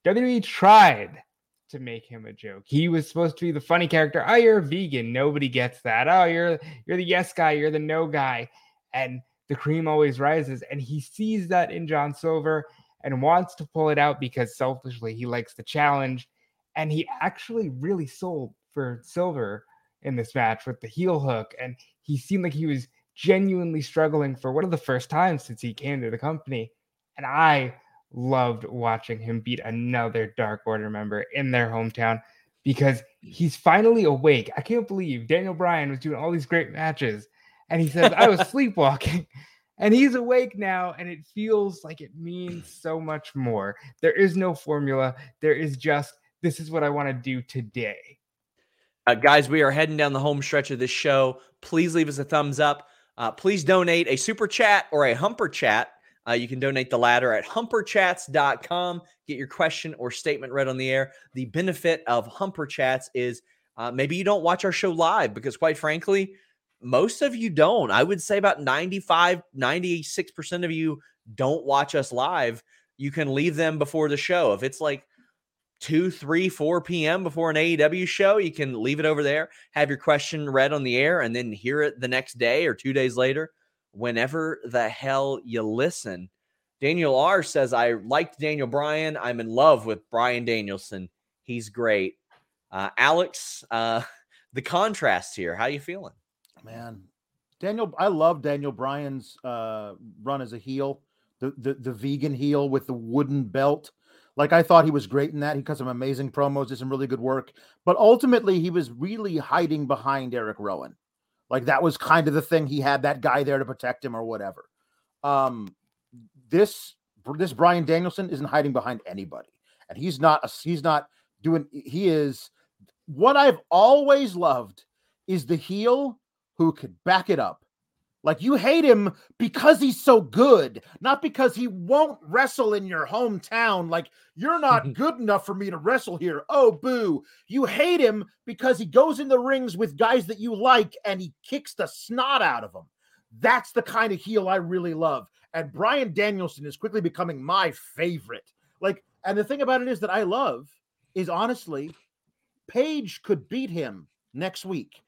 Speaker 3: WWE tried to make him a joke. He was supposed to be the funny character. Oh, you're a vegan. Nobody gets that. Oh, you're you're the yes guy. You're the no guy. And the cream always rises. And he sees that in John Silver and wants to pull it out because selfishly he likes the challenge. And he actually really sold for Silver in this match with the heel hook. And he seemed like he was genuinely struggling for one of the first times since he came to the company. And I loved watching him beat another Dark Order member in their hometown because he's finally awake. I can't believe Daniel Bryan was doing all these great matches and he says, I was sleepwalking. And he's awake now, and it feels like it means so much more. There is no formula. There is just, this is what I want to do today.
Speaker 1: Uh, guys, we are heading down the home stretch of this show. Please leave us a thumbs up. Uh, please donate a super chat or a humper chat. Uh, you can donate the latter at humperchats.com. Get your question or statement read on the air. The benefit of humper chats is uh, maybe you don't watch our show live because, quite frankly, most of you don't. I would say about 95, 96% of you don't watch us live. You can leave them before the show. If it's like 2, 3, 4 p.m. before an AEW show, you can leave it over there, have your question read on the air, and then hear it the next day or two days later, whenever the hell you listen. Daniel R says, I liked Daniel Bryan. I'm in love with Bryan Danielson. He's great. Uh, Alex, uh, the contrast here. How are you feeling?
Speaker 2: Man, Daniel, I love Daniel Bryan's uh, run as a heel, the, the the vegan heel with the wooden belt. Like I thought he was great in that. He cut some amazing promos, did some really good work. But ultimately, he was really hiding behind Eric Rowan. Like that was kind of the thing. He had that guy there to protect him or whatever. Um, this this Bryan Danielson isn't hiding behind anybody, and he's not. A, he's not doing. He is what I've always loved is the heel who could back it up. Like you hate him because he's so good, not because he won't wrestle in your hometown. Like you're not good enough for me to wrestle here. Oh, boo. You hate him because he goes in the rings with guys that you like and he kicks the snot out of them. That's the kind of heel I really love. And Bryan Danielson is quickly becoming my favorite. Like, and the thing about it is that I love is honestly, Page could beat him next week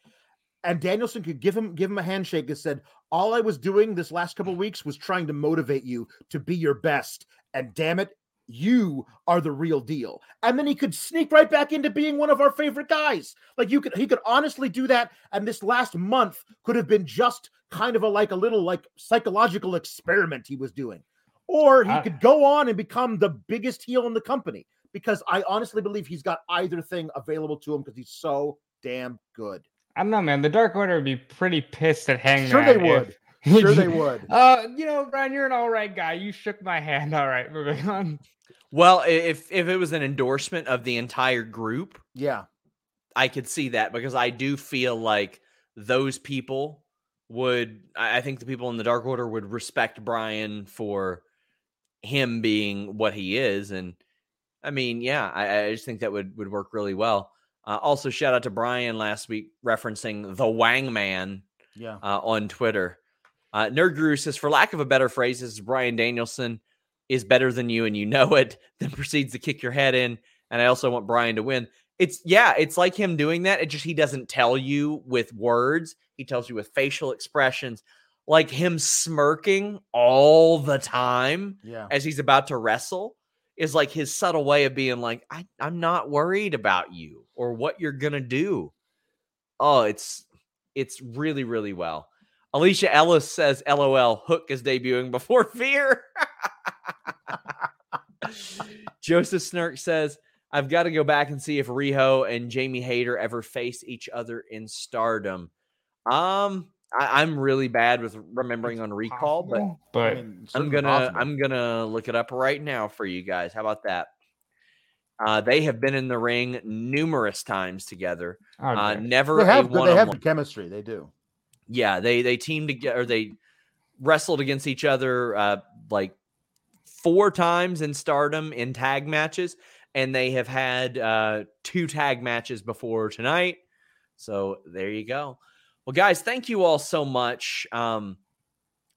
Speaker 2: and Danielson could give him give him a handshake and said, "All I was doing this last couple weeks was trying to motivate you to be your best, and damn it, you are the real deal." And then he could sneak right back into being one of our favorite guys. Like you could, he could honestly do that. And this last month could have been just kind of a like a little like psychological experiment he was doing, or he could go on and become the biggest heel in the company. Because I honestly believe he's got either thing available to him because he's so damn good.
Speaker 3: I don't know, man. The Dark Order would be pretty pissed at Hangman.
Speaker 2: Sure, they would. If, sure, they would.
Speaker 3: Uh, you know, Bryan, you're an all right guy. You shook my hand. All right, moving on.
Speaker 1: Well, if if it was an endorsement of the entire group,
Speaker 2: yeah,
Speaker 1: I could see that because I do feel like those people would. I think the people in the Dark Order would respect Bryan for him being what he is, and I mean, yeah, I, I just think that would would work really well. Uh, also, shout out to Bryan last week referencing the Wang Man
Speaker 2: yeah.
Speaker 1: Uh, on Twitter. Uh, Nerd Guru says, for lack of a better phrase, this is Bryan Danielson is better than you and you know it, then proceeds to kick your head in. And I also want Bryan to win. It's yeah, it's like him doing that. It just he doesn't tell you with words, he tells you with facial expressions, like him smirking all the time
Speaker 2: yeah.
Speaker 1: as he's about to wrestle is like his subtle way of being like, I, I'm not worried about you or what you're gonna do. Oh, it's it's really, really well. Alicia Ellis says, LOL, Hook is debuting before fear. Joseph Snark says, I've got to go back and see if Riho and Jamie Hayter ever face each other in stardom. Um, I, I'm really bad with remembering on recall, but
Speaker 3: Possible, but
Speaker 2: I mean,
Speaker 1: I'm
Speaker 2: certainly
Speaker 1: gonna
Speaker 2: possible.
Speaker 1: I'm gonna look it up right now for you guys. How about that? Uh, they have been in the ring numerous times together. Uh, never
Speaker 2: they have
Speaker 1: a
Speaker 2: good, they have
Speaker 1: one-on-one.
Speaker 2: chemistry. They do.
Speaker 1: Yeah, they they teamed together. They wrestled against each other uh, like four times in Stardom in tag matches, and they have had uh, two tag matches before tonight. So there you go. Well, guys, thank you all so much. Um,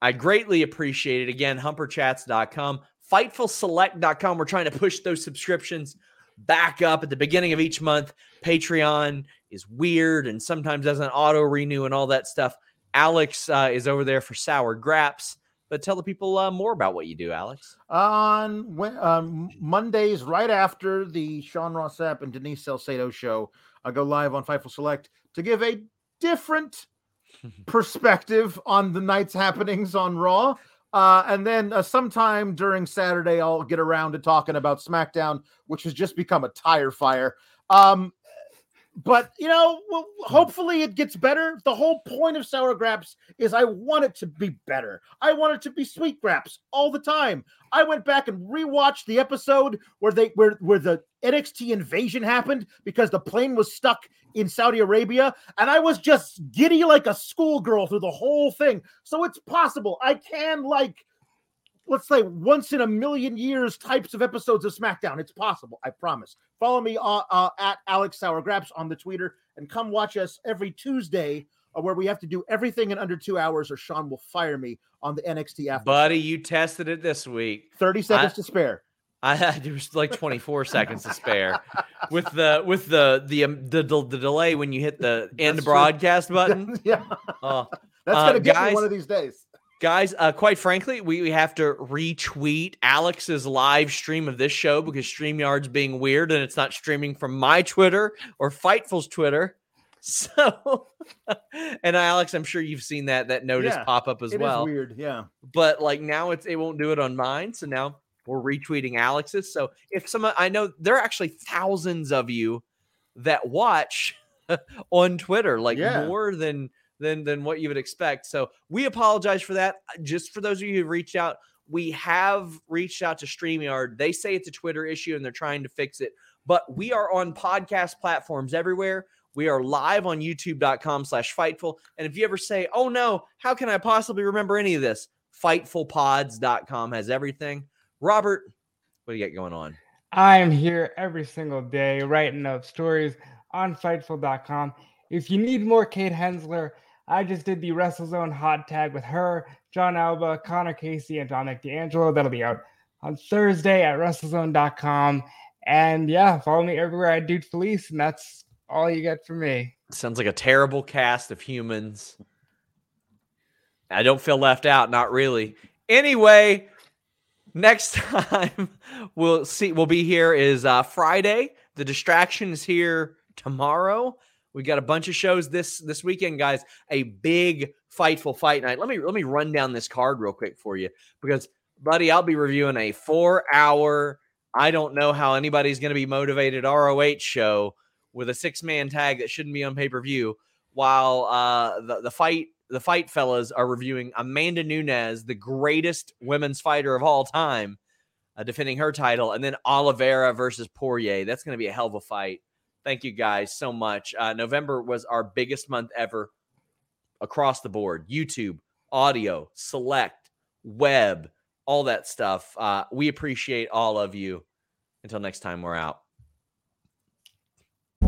Speaker 1: I greatly appreciate it. Again, humperchats.com, fightfulselect.com. We're trying to push those subscriptions back up at the beginning of each month. Patreon is weird and sometimes doesn't auto renew and all that stuff. Alex uh, is over there for Sour Graps. But tell the people uh, more about what you do, Alex.
Speaker 2: on um, Mondays, right after the Sean Ross Sapp and Denise Salcedo show, I go live on Fightful Select to give a different perspective on the night's happenings on Raw. Uh, and then uh, sometime during Saturday, I'll get around to talking about SmackDown, which has just become a tire fire. Um, but you know, well, hmm. hopefully it gets better. The whole point of sour graps is I want it to be better. I want it to be sweet graps all the time. I went back and rewatched the episode where they where where the NXT invasion happened because the plane was stuck in Saudi Arabia, and I was just giddy like a schoolgirl through the whole thing. So it's possible I can like let's say once in a million years types of episodes of SmackDown. It's possible. I promise. Follow me uh, uh, at Alex Sour Graps on the Twitter and come watch us every Tuesday uh, where we have to do everything in under two hours or Sean will fire me on the NXT after.
Speaker 1: Buddy, you tested it this week.
Speaker 2: 30 seconds
Speaker 1: I-
Speaker 2: to spare.
Speaker 1: I had like 24 seconds to spare with the with the the um, the, the, the delay when you hit the end
Speaker 2: That's true.
Speaker 1: broadcast button.
Speaker 2: yeah,
Speaker 1: Oh,
Speaker 2: that's
Speaker 1: Uh,
Speaker 2: gonna get me one of these days.
Speaker 1: Guys, uh, quite frankly, we, we have to retweet Alex's live stream of this show because StreamYard's being weird and it's not streaming from my Twitter or Fightful's Twitter. So, and Alex, I'm sure you've seen that that notice
Speaker 2: Yeah,
Speaker 1: pop up as well.
Speaker 2: weird. Yeah.
Speaker 1: but like now it's it won't do it on mine. So now we're retweeting Alex's. So if some I know there are actually thousands of you that watch on Twitter, like
Speaker 2: Yeah.
Speaker 1: more than than than what you would expect. So we apologize for that. Uh, just for those of you who reached out, we have reached out to StreamYard. They say it's a Twitter issue and they're trying to fix it. But we are on podcast platforms everywhere. We are live on youtube.com slash fightful. And if you ever say, oh no, how can I possibly remember any of this? Fightfulpods.com has everything. Robert, what do you got going on?
Speaker 3: I'm here every single day writing up stories on Fightful.com. If you need more Kate Hensler, I just did the WrestleZone hot tag with her, Jon Alba, Connor Casey, and Dominic D'Angelo. That'll be out on Thursday at WrestleZone.com. And yeah, follow me everywhere at Dude Felice, and that's all you get from me.
Speaker 1: Sounds like a terrible cast of humans. I don't feel left out, not really. Anyway, next time we'll see we'll be here is uh Friday. The distraction is here tomorrow. We got a bunch of shows this this weekend, guys. A big fightful fight night. Let me let me run down this card real quick for you because, buddy, I'll be reviewing a four hour. I don't know how anybody's going to be motivated ROH show with a six man tag that shouldn't be on pay per view. While uh, the the fight the fight fellas are reviewing Amanda Nunes, the greatest women's fighter of all time, uh, defending her title, and then Oliveira versus Poirier. That's going to be a hell of a fight. Thank you guys so much. Uh, November was our biggest month ever across the board YouTube, audio, select, web, all that stuff. Uh, we appreciate all of you. Until next time, we're out.